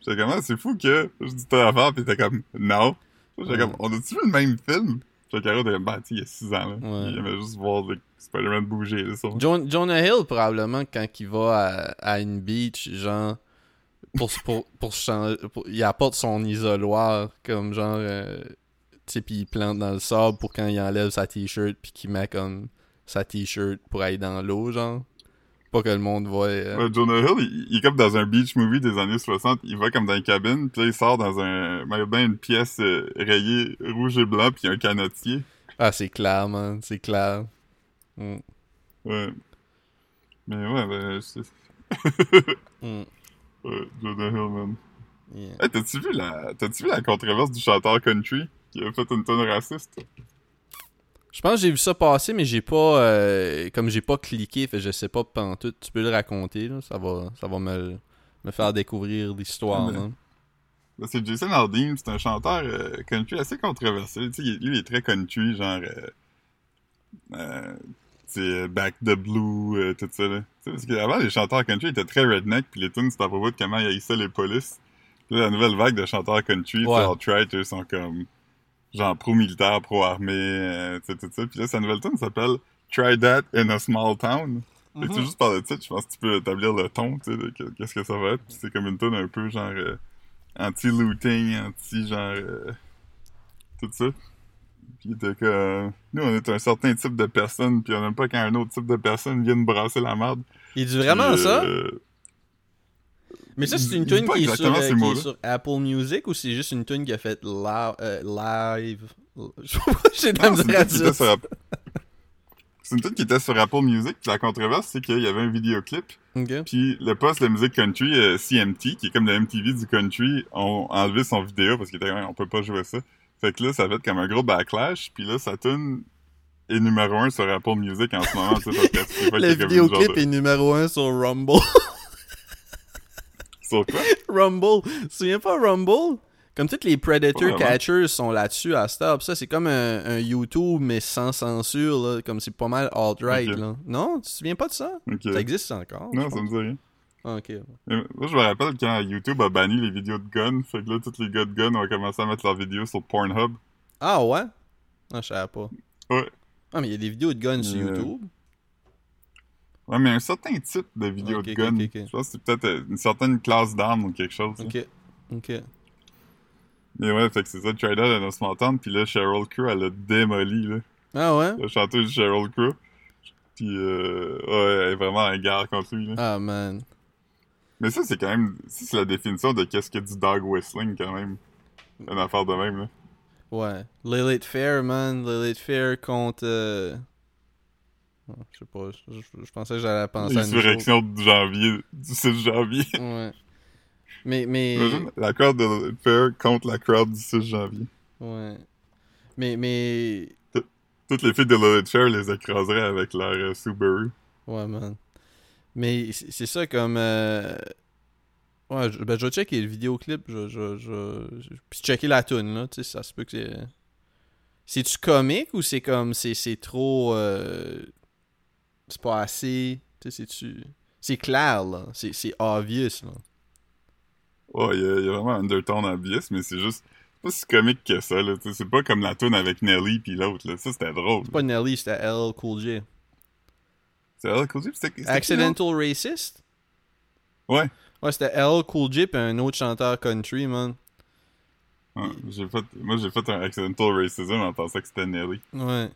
J'étais comme, ah, c'est fou que, je dis telle affaire, puis était comme, non. J'étais Ouais. comme, on a-tu vu le même film? J'étais carré de, bah, il y a 6 ans, là. Ouais. Il aimait juste voir le Spider-Man bouger, là, ça. Jo- Jonah Hill, probablement, quand il va à, à une beach, genre, pour, pour, pour changer, pour- il apporte son isoloir, comme genre, euh, puis il plante dans le sable pour quand il enlève sa t-shirt, puis qu'il met comme sa t-shirt pour aller dans l'eau, genre. Pas que le monde voit. euh, Ouais, Jonah Hill, il, il est comme dans un beach movie des années 60. Il va comme dans une cabine, puis là, il sort dans un magasin une pièce euh, rayée rouge et blanc, puis un canotier. Ah, c'est clair, man, c'est clair. Mm, Ouais. Mais ouais, ben, c'est... (laughs) mm, ouais, Jonah Hill, man. yeah. Hey, t'as-tu vu la... T'as-tu vu la controverse du chanteur country? Qui a fait une tonne raciste? Je pense que j'ai vu ça passer, mais j'ai pas. euh, comme j'ai pas cliqué, fait je sais pas pantoute. Tu peux le raconter, là. Ça va, ça va me, me faire découvrir l'histoire. Ben, c'est Jason Aldean, c'est un chanteur euh, country assez controversé. Lui, il est très country, genre... Euh, euh, tu sais, Back the Blue, euh, tout ça, là. Parce qu'avant, les chanteurs country étaient très redneck, puis les tunes, c'était à propos de comment ils haïssaient les polices. Puis là, la nouvelle vague de chanteurs country, Ouais. alt-right, eux, sont comme... Genre pro-militaire, pro-armée, euh, tout ça. Puis là, sa nouvelle tune s'appelle Try That in a Small Town. Que tu sais, juste par le titre, je pense que tu peux établir le ton, tu sais, qu'est-ce que ça va être. Puis c'est comme une tune un peu genre euh, anti-looting, anti genre euh, tout ça. Puis était que nous on est un certain type de personne, puis on n'aime pas quand un autre type de personne vient nous brasser la merde. Il dit vraiment Puis, ça? Mais ça, c'est une tune qui, est sur, euh, qui est sur Apple Music ou c'est juste une tune qui a fait la- euh, live? (laughs) Je sais pas, j'ai de la misère à tune dire était sur C'est une tune qui était sur Apple Music, la controverse, c'est qu'il y avait un vidéoclip Ok. Puis le poste de musique country, euh, CMT, qui est comme le MTV du country, ont enlevé son vidéo parce qu'ils étaient comme, on peut pas jouer ça. Fait que là, ça fait comme un gros backlash, puis là, ça tourne est numéro un sur Apple Music en ce moment, (laughs) Le qu'il vidéoclip est numéro 1 sur Rumble. (laughs) Sur quoi? (laughs) Rumble. Tu te souviens pas Rumble? Comme tous les Predator. Catchers sont là-dessus à stop. Ça, c'est comme un, un YouTube, mais sans censure, là. Comme c'est pas mal alt-right. Non? Tu te souviens pas de ça? Ça existe encore? Non, ça me dit rien. Ah, ok. Moi, je me rappelle quand YouTube a banni les vidéos de guns, fait que là, tous les gars de guns ont commencé à mettre leurs vidéos sur Pornhub. Ah ouais? Ah, je savais pas. Ouais. Ah, mais il y a des vidéos de guns sur Euh, YouTube. Ouais, mais un certain type de vidéos Ok, de ok. Je pense que c'est peut-être euh, une certaine classe d'armes ou quelque chose. là. Ok. Ok. Mais ouais, fait que c'est ça, That in a Small Town, puis là, Cheryl Crow, elle a démoli, là. Ah ouais? La chanteuse Cheryl Crow. Puis, euh, ouais, elle est vraiment en guerre contre lui, là. Ah man. Mais ça, c'est quand même, ça, c'est la définition de qu'est-ce que du dog whistling, quand même. Une affaire de même, là. Ouais. Lilith Fair, man. Lilith Fair contre. euh, Je sais pas. Je, pensais que j'allais penser à une chose. L'insurrection de janvier, du 6 janvier. (laughs) Ouais. Mais, mais. Imagine la crowd de Fair contre la crowd du 6 janvier. Ouais. Mais, mais. Toutes les filles de Lilith Fair les écraseraient avec leur euh, Subaru. Ouais, man. Mais c'est ça comme. euh, Ouais, je, ben, je vais checker le vidéoclip. Je, je, je... je- Puis checker la tune, là. Tu sais, ça se peut que c'est. C'est-tu comique ou c'est comme. C'est c'est trop. euh, C'est pas assez. Tu sais, c'est-tu. C'est clair, là. C'est c'est obvious, là. Ouais, il y, y a vraiment un undertone obvious, mais c'est juste c'est pas si comique que ça, là. C'est pas comme la tune avec Nelly puis l'autre, là. Ça, c'était drôle. C'est pas Nelly, c'était LL Cool J. C'est elle, Cozy, puis c'était- c'était qui, Accidental Racist? Ouais. Ouais, c'était LL Cool J et un autre chanteur country, man. Ouais, j'ai fait, moi, j'ai fait un accidental racism en pensant que c'était Nelly. Ouais.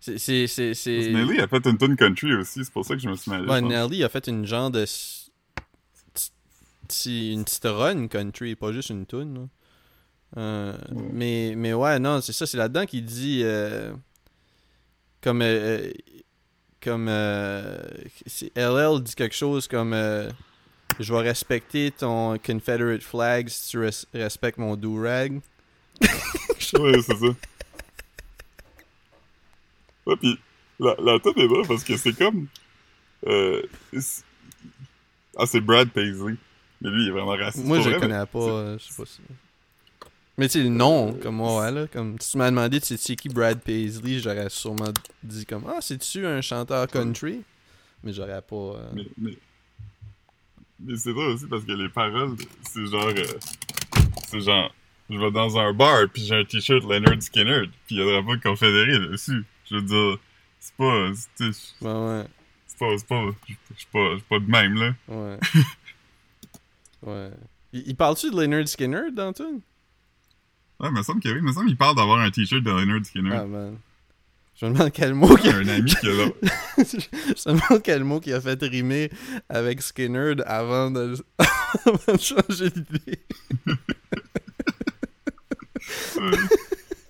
C'est. Nelly a fait une tune country aussi, c'est pour ça que je me suis mêlé. Ouais. Nelly a fait une genre de. Une petite run country, pas juste une tune. Euh, Ouais. mais, mais ouais, non, c'est ça, c'est là-dedans qu'il dit. euh, comme. euh, euh, comme. euh, LL dit quelque chose comme. euh, je vais respecter ton Confederate flag si tu res- respectes mon do-rag. ouais, c'est ça. Ouais, pis la, la tête est drôle parce que c'est comme... Euh, ah, c'est Brad Paisley. Mais lui, il est vraiment raciste. Moi, je le vrai, mais connais pas, euh, je sais pas si... Mais tu sais, le nom, comme moi, ouais, là, comme si tu m'as demandé tu sais qui Brad Paisley, j'aurais sûrement dit comme Ah, c'est-tu un chanteur country? Mais j'aurais pas. euh, Mais, mais, mais c'est drôle aussi parce que les paroles, c'est genre. euh, c'est genre. Je vais dans un bar, puis j'ai un t-shirt Leonard Skinner, puis il y a le drapeau confédéré dessus. Je veux dire, c'est pas. c'est- tu sais, Ouais, ouais, C'est pas. C'est pas. Je suis pas, de même, là. ouais. (laughs) ouais. Il, il parle-tu de Leonard Skinner dans tout? Ouais, me semble que oui. Me semble qu'il parle d'avoir un t-shirt de Leonard Skinner. Ah, man. Je me demande quel mot qu'il a un ami qui a là. (laughs) Je me demande quel mot qu'il a fait rimer avec Skinner avant de, (laughs) avant de changer d'idée.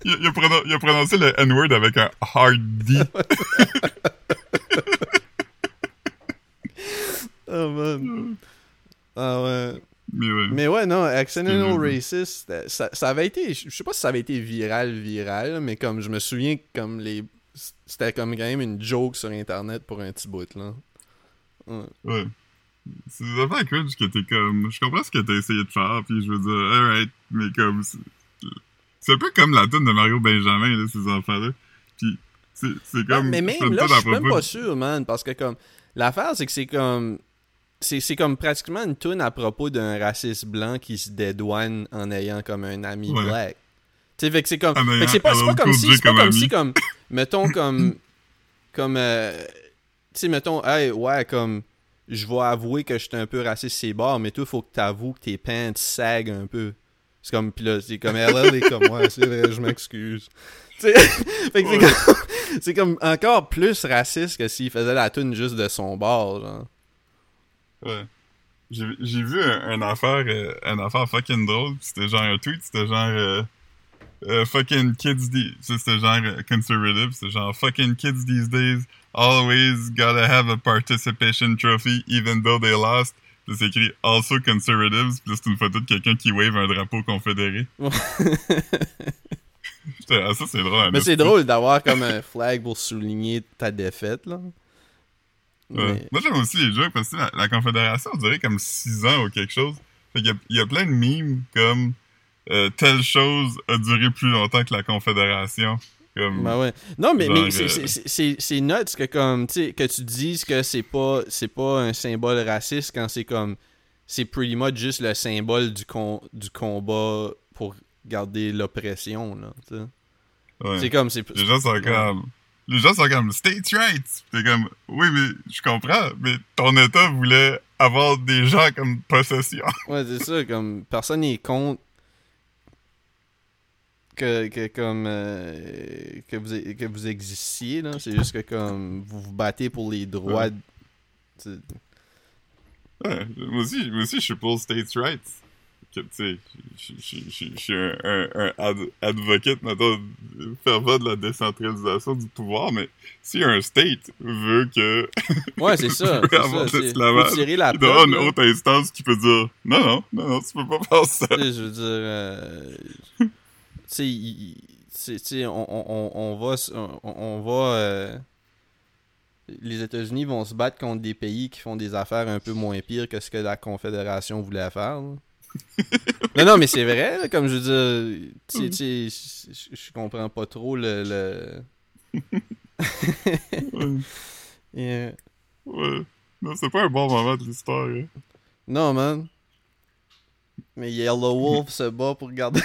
Il, a- il a pronon- il a prononcé le N-word avec un hard D. (laughs) (laughs) Oh man. Ah ouais. Mais ouais. Mais ouais, non, Accidental. Racist, euh, ça, ça avait été. Je sais pas si ça avait été viral, viral, mais comme je me souviens que comme les. C'était comme quand même une joke sur internet pour un petit bout, là. Ouais. Ouais. C'est des affaires cringe que t'es comme. Je comprends ce que t'as essayé de faire, puis je veux dire, alright, mais comme. C'est- un peu comme la tune de Mario Benjamin, là, ces enfants-là. Puis, c'est comme. mais même là, je suis même pas sûr, man, parce que comme l'affaire c'est que c'est comme c'est comme pratiquement une tune à propos d'un raciste blanc qui se dédouane en ayant comme un ami Ouais. black. Tu sais, fait que c'est comme c'est pas, c'est pas comme si c'est pas comme si comme (laughs) mettons comme comme euh, tu sais mettons hey ouais comme je vais avouer que j'étais un peu raciste c'est bords mais toi faut que t'avoues que tes pants saguent un peu. C'est comme pis là c'est comme LL est comme ouais, c'est vrai, je m'excuse. (laughs) (laughs) Fait que c'est Ouais. comme c'est comme encore plus raciste que s'il faisait la tune juste de son bord, genre. Ouais. J'ai vu un, un affaire, euh, un affaire fucking drôle, c'était genre un tweet, c'était genre. euh, euh, fucking kids, c'était genre conservative, c'était genre fucking kids these days always gotta have a participation trophy even though they lost. C'est écrit also conservatives, puis c'est une photo de quelqu'un qui wave un drapeau confédéré. J'étais, ah, ça c'est drôle. hein, Mais c'est drôle d'avoir comme un flag pour souligner ta défaite, là. Ouais. Mais- Moi, j'aime aussi les jeux parce que la, la Confédération, on dirait comme 6 ans ou quelque chose. Fait qu'il y a, il y a plein de mimes comme euh, telle chose a duré plus longtemps que la Confédération. Comme, Ben ouais. Non, mais, mais c'est- euh, c'est- nuts que comme que tu dises que c'est pas pas un symbole raciste quand c'est comme c'est pretty much juste le symbole du con, du combat pour garder l'oppression là, ouais. C'est comme Les gens sont comme. Les gens sont comme states rights. T'es comme oui mais je comprends, mais ton État voulait avoir des gens comme possession. Ouais, c'est ça, comme personne n'est contre que, que comme euh, que vous que vous existiez là, c'est juste que comme vous vous battez pour les droits. Ouais. de- tu- Ouais, moi aussi, moi aussi, je suis pour states rights. Que, tu sais, je- suis un, un, un ad- advocate, mettons, fervent de la décentralisation du pouvoir, mais si un state veut que (laughs) Ouais, c'est ça. veut (laughs) c'est avoir ça, l'esclavage, tirer la il doit avoir une haute instance qui peut dire non, non, non, non, tu peux pas faire ça. Je veux dire, euh, sais, on, on, va, on, on va, euh, les États-Unis vont se battre contre des pays qui font des affaires un peu moins pires que ce que la Confédération voulait faire. (laughs) non, non, mais c'est vrai, là, comme je veux dire, tu sais, je- comprends pas trop le. le... (laughs) Ouais, (laughs) Yeah. ouais. Non, c'est pas un bon moment de l'histoire. hein. Non, man. Mais Yellow Wolf se bat pour garder,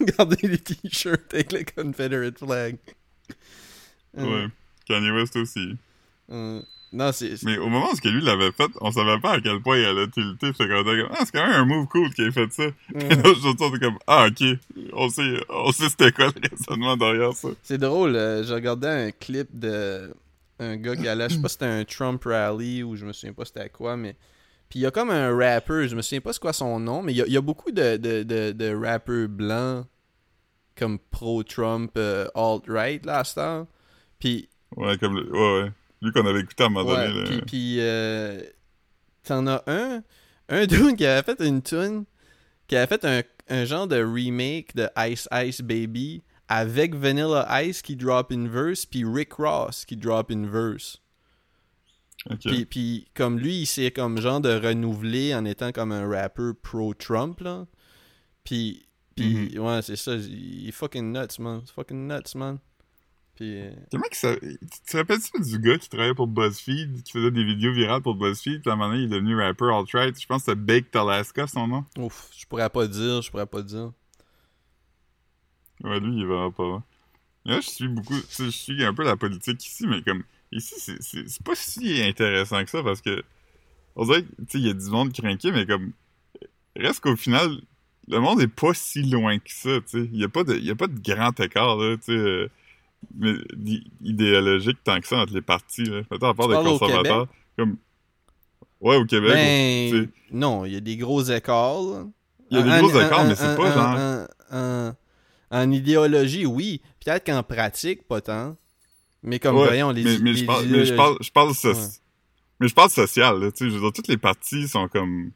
(laughs) garder les t-shirts avec le Confederate flag. Euh, Ouais. Kanye West aussi. euh, non, c'est. c'est- Mais au moment où ce que lui l'avait fait, on savait pas à quel point il allait tilter. Comme, ah, c'est quand même un move cool qu'il ait fait ça. Et euh, là, je comme, ah, ok. On sait, on sait c'était quoi le raisonnement derrière ça. C'est drôle, euh, j'ai regardé un clip de un gars qui allait, je sais pas si c'était un Trump rally ou je me souviens pas c'était quoi, mais. Puis il y a comme un rapper, je me souviens pas c'est quoi son nom, mais il y y a beaucoup de, de, de, blancs comme pro-Trump, euh, alt-right là à cette heure. Puis Ouais, comme le, ouais, ouais. Lui qu'on avait écouté à un moment Ouais, donné. là. puis, euh, t'en as un, un (laughs) dude qui avait fait une tune, qui avait fait un, un genre de remake de Ice Ice Baby avec Vanilla Ice qui drop in verse, puis Rick Ross qui drop in verse. Ok. Puis, puis comme lui, il s'est comme genre de renouveler en étant comme un rapper pro-Trump, là. Puis, puis Mhm. ouais, c'est ça. Il est fucking nuts, man. C'est fucking nuts, man. Puis, euh, Comment que ça... Tu te rappelles-tu du gars qui travaillait pour BuzzFeed, qui faisait des vidéos virales pour BuzzFeed, puis à un moment donné, il est devenu rapper alt-right? Je pense que c'était Baked Alaska, son nom. ouf, je pourrais pas dire, je pourrais pas dire. Ouais, lui, il vraiment pas. Là, je suis beaucoup... Tu sais, je suis un peu la politique ici, mais comme... Ici, c'est- pas si intéressant que ça, parce que... On dirait que, tu sais, il y a du monde craqué, mais comme... Reste qu'au final, le monde est pas si loin que ça, tu sais. Il y a pas de, y a pas de grand écart, là, tu sais... euh, mais idéologique tant que ça entre les partis, là. Mettons, à part des conservateurs. Comme... Ouais, au Québec. Ben, non, il y a des gros écarts. là. Il y a des gros écarts, mais c'est pas en- genre... En, en- en idéologie, oui. Peut-être qu'en pratique, pas tant. Mais comme Ouais, voyons, les, mais, mais les je parle, mais je parle, je parle, so- Ouais. mais je parle social, là, tu sais, je veux dire, toutes les parties sont comme,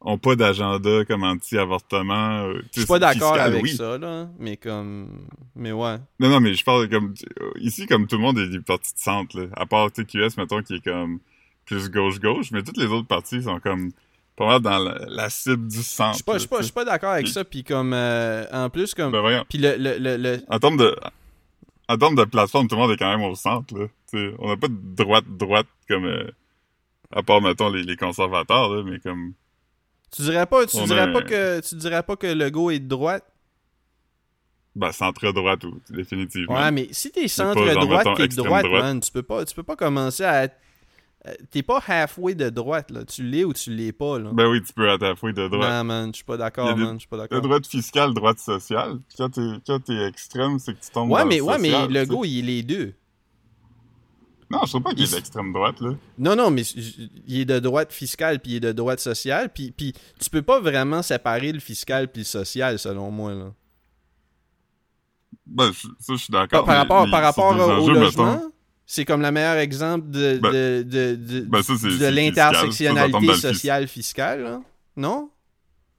ont pas d'agenda comme anti-avortement. euh, Je suis pas d'accord avec oui. ça, là. Mais comme. Mais ouais. Non, non, mais je parle comme, ici, comme tout le monde est des partis de centre, là, à part TQS, mettons, qui est comme plus gauche-gauche, mais toutes les autres parties sont comme pas mal dans la, la cible du centre. Je suis pas, pas, pas d'accord avec ça. Puis comme. euh, en plus, comme. Ben voyons, Puis le, le, le, le- en termes de, en termes de plateforme, tout le monde est quand même au centre, là, on n'a pas de droite-droite comme, euh, à part, mettons, les, les conservateurs, là, mais comme, Tu dirais pas, tu On dirais a- pas que tu dirais pas que le go est de droite? Ben, centre-droite, définitivement. Ouais, mais si t'es pas centre genre, droite, mettons, t'es de extrême droite, droite. man. Tu peux pas, tu peux pas commencer à. Euh, T'es pas halfway de droite, là. Tu l'es ou tu l'es pas, là. Ben oui, tu peux être fouille de droite. Non, man, je suis pas d'accord, man. Je suis pas d'accord. droite fiscale, droite sociale. Quand t'es, extrême, c'est que tu tombes Ouais, dans mais, le ouais, mais le go, il est les deux. Non, je trouve pas qu'il Il- est d'extrême droite, là. Non, non, mais il est de droite fiscale puis il est de droite sociale. Puis, puis tu peux pas vraiment séparer le fiscal puis le social, selon moi, là. Ben, ça, je suis Par, d'accord. par rapport, par rapport au, au enjeux, logement, mettons. C'est comme le meilleur exemple de, Ben- de, de, de, Ben, ça, de. Ça, ça l'intersectionnalité sociale fiscale, là. Non?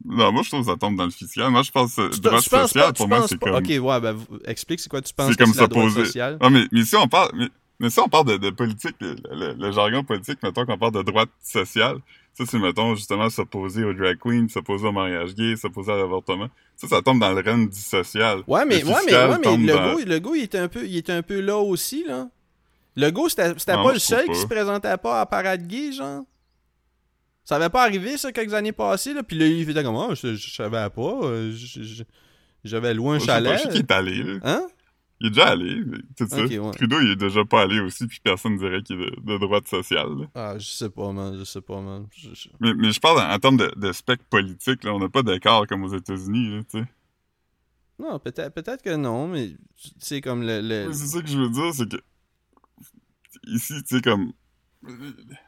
Non, moi, je trouve que ça tombe dans le fiscal. Moi, je pense que pas, tu pour moi, c'est comme... Ok, ouais, ben, explique c'est quoi tu penses C'est comme sociale. Non, mais, mais si on parle... Mais, mais si on parle de, de politique, le, le- le jargon politique, mettons qu'on parle de droite sociale, ça, c'est, mettons, justement, s'opposer aux drag queens, s'opposer au mariage gay, s'opposer à l'avortement. Ça, ça tombe dans le règne du social. Ouais, mais, Le ouais, mais, fiscal ouais, mais tombe le, dans- go, le go, il était un peu, il était un peu là aussi, là. Le go, c'était pas moi, le seul pas. qui se présentait pas à parade gay, genre. Ça avait pas arrivé, ça, quelques années passées, là. Puis là, il était comme, ah, je, je savais pas. euh, J'avais loué un pas, chalet. Je sais qu'il est allé, là. Hein? Il est déjà allé, tout ça. Ouais. Trudeau, il est déjà pas allé aussi, puis personne dirait qu'il est de, de droite sociale. là. Ah, je sais pas, man. Je sais pas, man. Je- je- Mais, mais je parle en, en termes de, de spectre politique, là, on n'a pas d'écart comme aux États-Unis, tu sais. Non, peut-être peut-être que non, mais tu sais, comme le. le- C'est ça que je veux dire, c'est que ici, tu sais, comme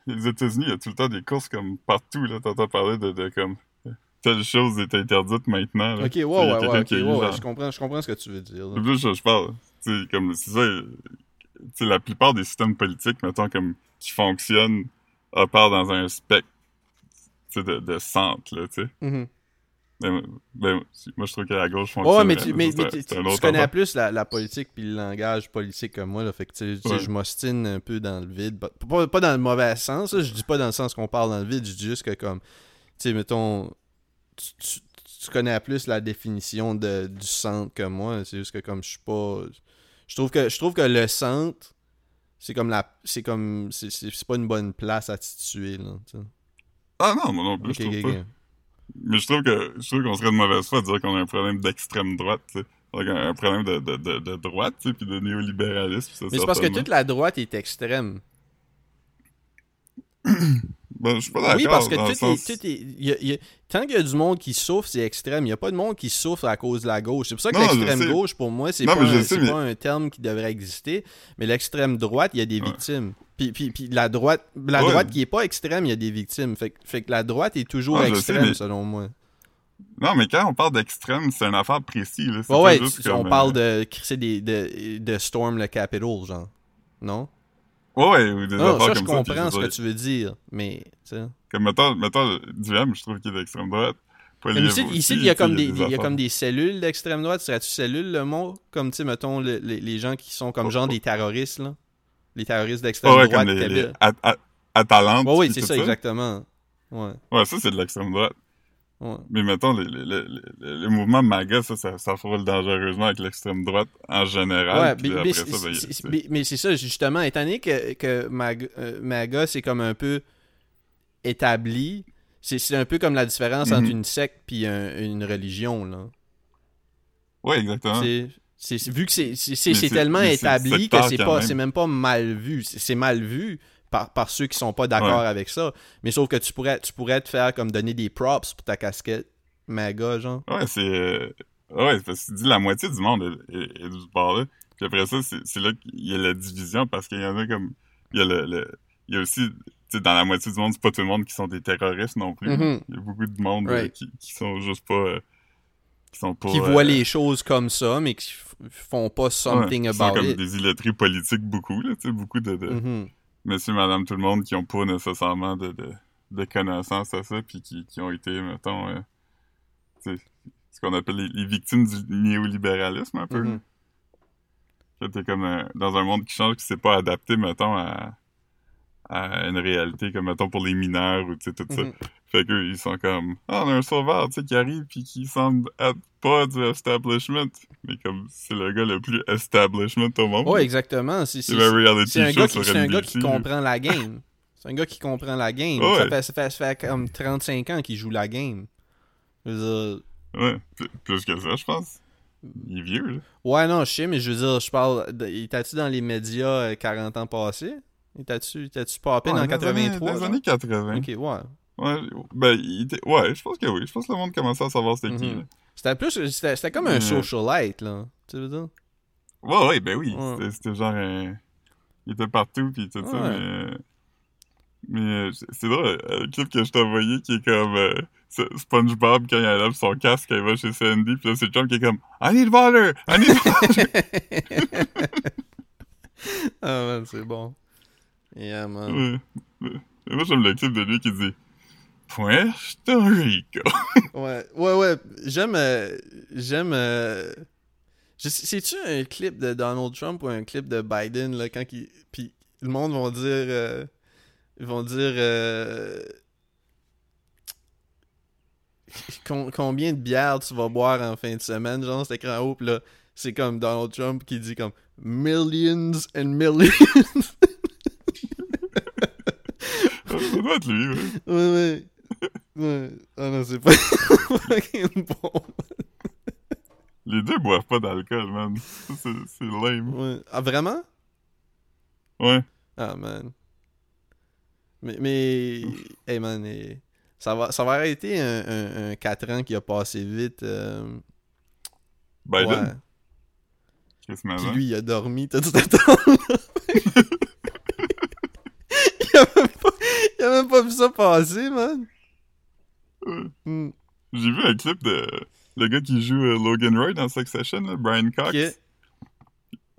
les États-Unis, il y a tout le temps des courses comme partout, là. T'entends parler de, de comme telle chose est interdite maintenant. Là. Ok, ouais, ouais, ouais, je comprends, je comprends ce que tu veux dire. C'est plus ça, je parle. Tu sais, comme, c'est ça, la plupart des systèmes politiques, mettons, comme, qui fonctionnent, opèrent dans un spectre, de, de centre, là, tu sais. Mhm. Ben, ben, moi, je trouve que la gauche fonctionne. Ouais, mais tu, mais, mais tu- connais plus la, la politique puis le langage politique que moi, là. Fait que tu sais, tu sais, Ouais. je m'ostine un peu dans le vide. Pas, dans le mauvais sens, là. Je dis pas dans le sens qu'on parle dans le vide. Je dis juste que, comme, tu sais, mettons, tu, connais plus la définition de, du centre que moi. C'est juste que, comme, je suis pas. Je trouve que, je trouve que le centre, c'est comme la. C'est comme. C'est pas une bonne place à te situer, là. Ah non, moi non plus, Ok, je trouve pas. Mais je trouve que je trouve qu'on serait de mauvaise foi à dire qu'on a un problème d'extrême droite, tu sais. Donc, un problème de, de, de, de droite, tu sais, puis de néolibéralisme, ça, Mais c'est parce que toute la droite est extrême. (coughs) Ben, je suis pas d'accord. Oui, parce que tout sens- est, tout est- y a- y a- tant qu'il y a du monde qui souffre, c'est extrême. Il n'y a pas de monde qui souffre à cause de la gauche. C'est pour ça que l'extrême gauche, pour moi, c'est pas, un, sais, c'est mais- pas un terme qui devrait exister. Mais l'extrême droite, il y a des Ouais. victimes. Puis, puis, puis la droite, la Ouais. droite qui est pas extrême, il y a des victimes. Fait, que- fait que la droite est toujours Ouais, sais, extrême, mais- selon moi. Non, mais quand on parle d'extrême, c'est une affaire précise, là. Ouais, juste comme, on euh, parle de crisser des, de, de Storm le Capitol, genre. Non? Ouais, ouais, ou des Non, affaires ça, je comme ça. comprends ce que tu veux dire. Mais, tu sais. Comme, mettons, mettons, Duhem, je trouve qu'il est d'extrême droite. Mais ici, aussi, ici, il y a comme des, il y a comme des cellules d'extrême droite. Serais-tu cellule le mot? Comme, tu sais, mettons, le- les, les gens qui sont comme Oh, genre oh. des terroristes, là. Les terroristes d'extrême Ah ouais, droite. comme les, les. At- At- oui, c'est ça, exactement. Ouais, Ouais, ça, c'est de l'extrême droite. ouais. Mais mettons, les, les, les, mouvements MAGA, ça, ça, ça frôle dangereusement avec l'extrême droite en général. Ouais, mais, c'est- ben, mais- c'est ça, justement, étant donné que, que euh, MAGA, c'est comme un peu établi, c'est un peu comme la différence entre Mhm. une secte un- une religion, là. Ouais, exactement. C'est- vu que c'est tellement établi que c'est pas même. c'est même pas mal vu c'est mal vu par, par ceux qui sont pas d'accord Ouais. avec ça mais sauf que tu pourrais tu pourrais te faire comme donner des props pour ta casquette MAGA genre Ouais, c'est. euh, Ouais, parce que tu dis la moitié du monde est, est, est du bord là. Puis après ça, c'est c'est là qu'il y a la division parce qu'il y en a comme. Il y a le. le- Il y a aussi. Tu sais, dans la moitié du monde, c'est pas tout le monde qui sont des terroristes non plus. Mhm. Il y a beaucoup de monde euh, qui, qui sont juste pas. euh, qui sont pas. qui euh, voient les choses comme ça mais qui font pas ouais, something sont about comme it des illettrés politiques beaucoup, là. Tu sais, beaucoup de. de Mhm. Monsieur, madame, tout le monde qui ont pas nécessairement de, de, de connaissances à ça, puis qui, qui ont été, mettons, euh, tu sais, ce qu'on appelle les, les victimes du néolibéralisme, un peu. Mhm. Là, t'es comme euh, dans un monde qui change, qui s'est pas adapté, mettons, à, à une réalité, comme, mettons, pour les mineurs, ou, tu sais, tout ça. Mhm. Fait qu'eux, ils sont comme, ah, on a un sauveur, tu sais, qui arrive, puis qui semble être pas du establishment. Mais comme, c'est le gars le plus establishment au monde. ouais exactement c'est un gars qui c'est un gars qui comprend la game c'est un gars qui comprend la game Ouais. ça, fait, ça, fait, ça fait comme 35 ans qu'il joue la game je veux dire Ouais, plus- que ça, je pense. Il est vieux, là. Ouais, non, je sais, mais je veux dire, je parle. de- Étais-tu dans les médias euh, 40 ans passés? Étais-tu popé Ouais, dans les années- 83 les années 80. Ok, ouais. Ouais, ben, il était... ouais, je pense que oui. Je pense que le monde commençait à savoir c'était qui, Mhm. C'était plus. C'était comme un socialite, là. Tu veux dire? Ouais, ouais, ben oui. Ouais. C'était- genre un... Il était partout, pis tout ça, mais... Mais euh, c'est- drôle, euh, le clip que je t'ai envoyé qui est comme euh, SpongeBob quand il enlève son casque quand il va chez Sandy, pis là c'est Trump qui est comme I need water! I need water! (laughs) Ah, man, c'est bon. Yeah, man. Ouais. Moi j'aime le clip de lui qui dit Puerto Rico. (laughs) Ouais, ouais, ouais. J'aime. euh, J'aime. euh, C'est-tu un clip de Donald Trump ou un clip de Biden, là, quand il. Puis le monde vont dire. euh, Ils vont dire. euh, com- combien de bières tu vas boire en fin de semaine, genre, c'est écrit en haut, pis là, c'est comme Donald Trump qui dit comme millions and millions. (laughs) être lui, ouais. ouais, ouais. Ouais. Ah non, c'est pas fucking bon. Les deux boivent pas d'alcool, man. C'est lame. Ouais. Ah, vraiment? Ouais. Ah, man. Mais, mais hey, man, ça va, ça va arrêter un, un, un 4 ans qui a passé vite. euh, Biden, ouais. qu'est-ce Puis que lui, il a dormi tout (laughs) (laughs) il, a même pas, il a même pas vu ça passer, man. Ouais. Hmm. J'ai vu un clip de le gars qui joue euh, Logan Roy dans Succession, là, Brian Cox. Ok.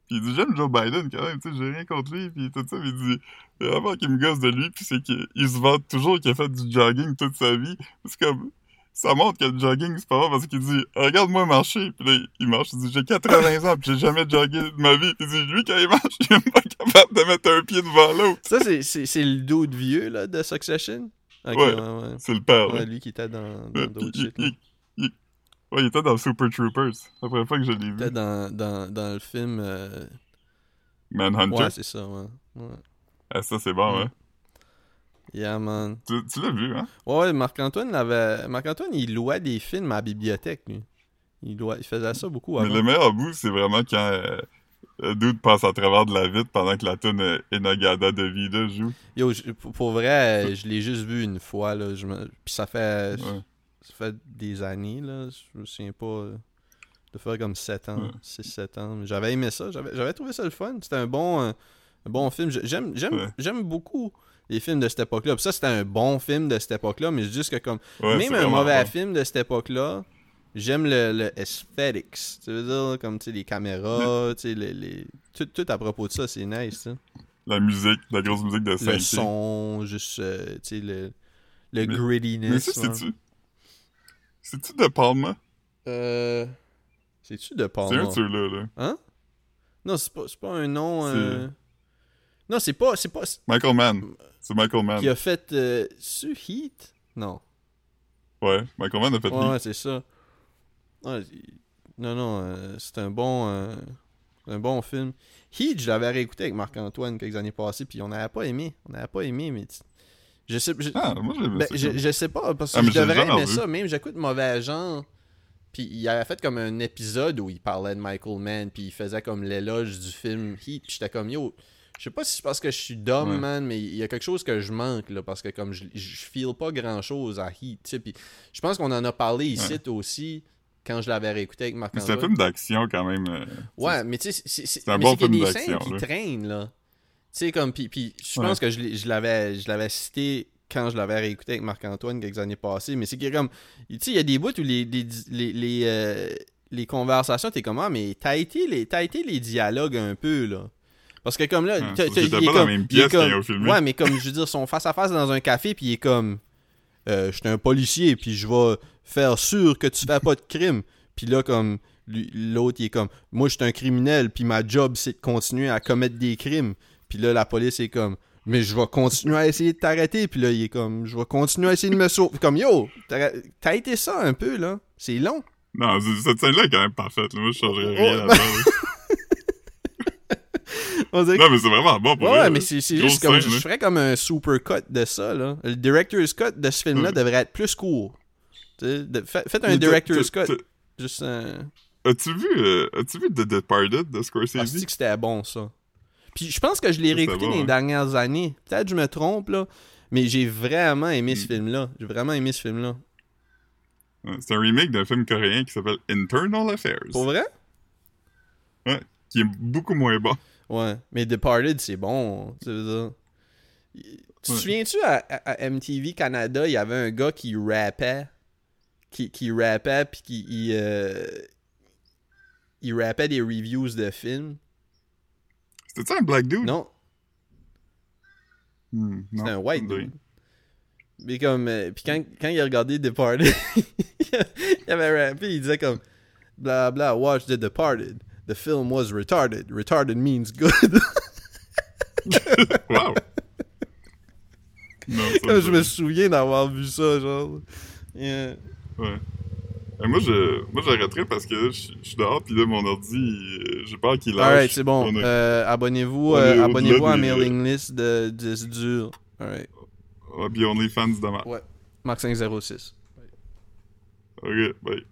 Puis il dit j'aime Joe Biden quand même, tu sais, j'ai rien contre lui, puis tout ça, mais il dit vraiment qui me gosse de lui, puis c'est qu'il il se vante toujours qu'il a fait du jogging toute sa vie. C'est comme ça montre que le jogging c'est pas bon parce qu'il dit regarde-moi marcher, puis là il marche, il dit j'ai 80 ans, puis j'ai jamais jogué de ma vie, puis il dit lui quand il marche, (laughs) il est pas capable de mettre un pied devant l'autre. Ça, c'est- le dos de vieux, là, de Succession? Ok, Ouais. ouais, ouais. C'est le père. Ouais, lui qui était dans, d'autres il- shit. là. il- il- Ouais, il était dans Super Troopers. La première fois que je l'ai Il était vu. dans, dans, dans le film. euh, Manhunter. Ouais, c'est ça, ouais. ouais. Ah, ça, c'est bon, Mm. hein. Yeah, man. Tu, tu l'as vu, hein? Ouais, Marc-Antoine l'avait. Marc-Antoine, il louait des films à la bibliothèque, lui. Il, louait... il faisait ça beaucoup Mais le meilleur bout, c'est vraiment quand euh, le dude passe à travers de la vitre pendant que la tune euh, Enagada de Vida joue. Yo, je- pour, vrai, euh, je l'ai juste vu une fois, là. Je me... Puis ça fait. Ouais. Ça fait des années, là. Je me souviens pas. euh, De faire comme 7 ans, Ouais. 6-7 ans. J'avais aimé ça. J'avais trouvé ça le fun. C'était un bon, euh, un bon film. Ouais. j'aime beaucoup les films de cette époque-là. Puis ça, c'était un bon film de cette époque-là. Mais juste que comme. Ouais, Même un mauvais bon. film de cette époque-là, j'aime le, le aesthetics. Tu veux dire, comme les caméras, les, les... Tout, tout à propos de ça, c'est nice. sais. La musique, la grosse musique de Le synthé. son, juste, euh, le, le Mais- grittiness. Mais ça, ouais. c'est-tu? C'est-tu De Palma? Euh. C'est-tu De Palma? C'est un de ceux-là, là. Hein? Non, c'est pas, pas un nom. Euh, Non, c'est pas. C'est pas. Michael Mann. C'est Michael Mann. Qui a fait. Euh... Su Heat? Non. Ouais, Michael Mann a fait Ouais, Heat. ouais, c'est ça. Ouais, non, non, euh, c'est un bon. euh, un bon film. Heat, je l'avais réécouté avec Marc-Antoine quelques années passées, puis on n'avait pas aimé. On n'avait pas aimé, mais. Je sais. je- Ah, moi, Ben, je, je sais pas, parce que Ah, je devrais aimer ça, même j'écoute Mauvais Genre. Puis il avait fait comme un épisode où il parlait de Michael Mann, puis il faisait comme l'éloge du film Heat, puis j'étais comme yo. Je sais pas si c'est parce que je suis dumb, Ouais. man, mais il y a quelque chose que je manque, là, parce que comme je, je feel pas grand chose à Heat, tu sais. Puis je pense qu'on en a parlé ici aussi quand je l'avais réécouté avec Mais c'est un film d'action quand même. euh, Ouais, mais tu sais, c'est- un mais bon c'est qu'il y a film des scènes d'action, qui là. traînent, là. Tu sais, comme, puis, puis je Ouais. pense que je, l'avais je l'avais cité quand je l'avais réécouté avec Marc-Antoine quelques années passées, mais c'est qu'il y a comme, tu sais, il y a des bouts où les, les, les, les, euh, les conversations, t'es comme, ah, mais t'as été, les, été les dialogues un peu, là. Parce que comme là, j'étais il est dans comme- même il est pièce quand comme- ils ont filmé. Ouais, mais comme je veux dire, son face à face dans un café, puis il est comme, euh, je suis un policier, puis je vais faire sûr que tu fais pas de crime. (laughs) Puis là, comme l'autre, il est comme, moi, je suis un criminel, puis ma job, c'est de continuer à commettre des crimes. Puis là, la police est comme, mais je vais continuer à essayer de t'arrêter. Puis là, il est comme, je vais continuer à essayer de me sauver. Comme, yo, t'as été ça un peu, là? C'est long. Non, cette scène-là est quand même parfaite. là. Moi, je changerais Oh, rien là-dedans. (laughs) là. (laughs) On dirait que- Non, mais c'est vraiment bon pour Ouais, vrai, ouais, là. mais c'est c'est Grosse juste comme, scène, je là. ferais comme un super cut de ça, là. Le director's cut de ce film-là Ouais. devrait être plus court. Tu sais, de- fa- Faites un Mais t'as- director's t'as- cut. t'as- Juste un... As-tu vu, euh, as-tu vu The Departed de Ah, Scorsese? c'est que c'était bon, ça. Puis je pense que je l'ai Ça, réécouté dans les hein. dernières années. Peut-être que je me trompe, là. Mais j'ai vraiment aimé ce Mm. film-là. J'ai vraiment aimé ce film-là. Ouais, C'est un remake d'un film coréen qui s'appelle Internal Affairs, Pour vrai? qui est beaucoup moins bon. Ouais. Mais Departed, c'est bon. Tu veux dire. Tu te Ouais. souviens-tu à, à- à MTV Canada, il y avait un gars qui rappait. Qui, qui rappait, puis qui. Il, euh, il rappait des reviews de films? C'était ça un black dude? Non, Hmm, non, c'était un white dude. Mais comme. euh, puis quand, quand il a regardé Departed, (laughs) il avait rappé, il disait comme. Blah blah, watch The Departed. The film was retarded. Retarded means good. Wow! non, ça je me souviens d'avoir vu ça, genre. Yeah. Ouais. Et moi, je, moi, j'arrêterais parce que je je suis dehors, puis là, mon ordi, euh, j'ai peur qu'il lâche. Alright, c'est bon. On a- Euh, abonnez-vous euh, abonnez-vous à des- mailing list de disques durs. Alright. Ouais, puis on est fans de ma. Mark 506. Ok, bye.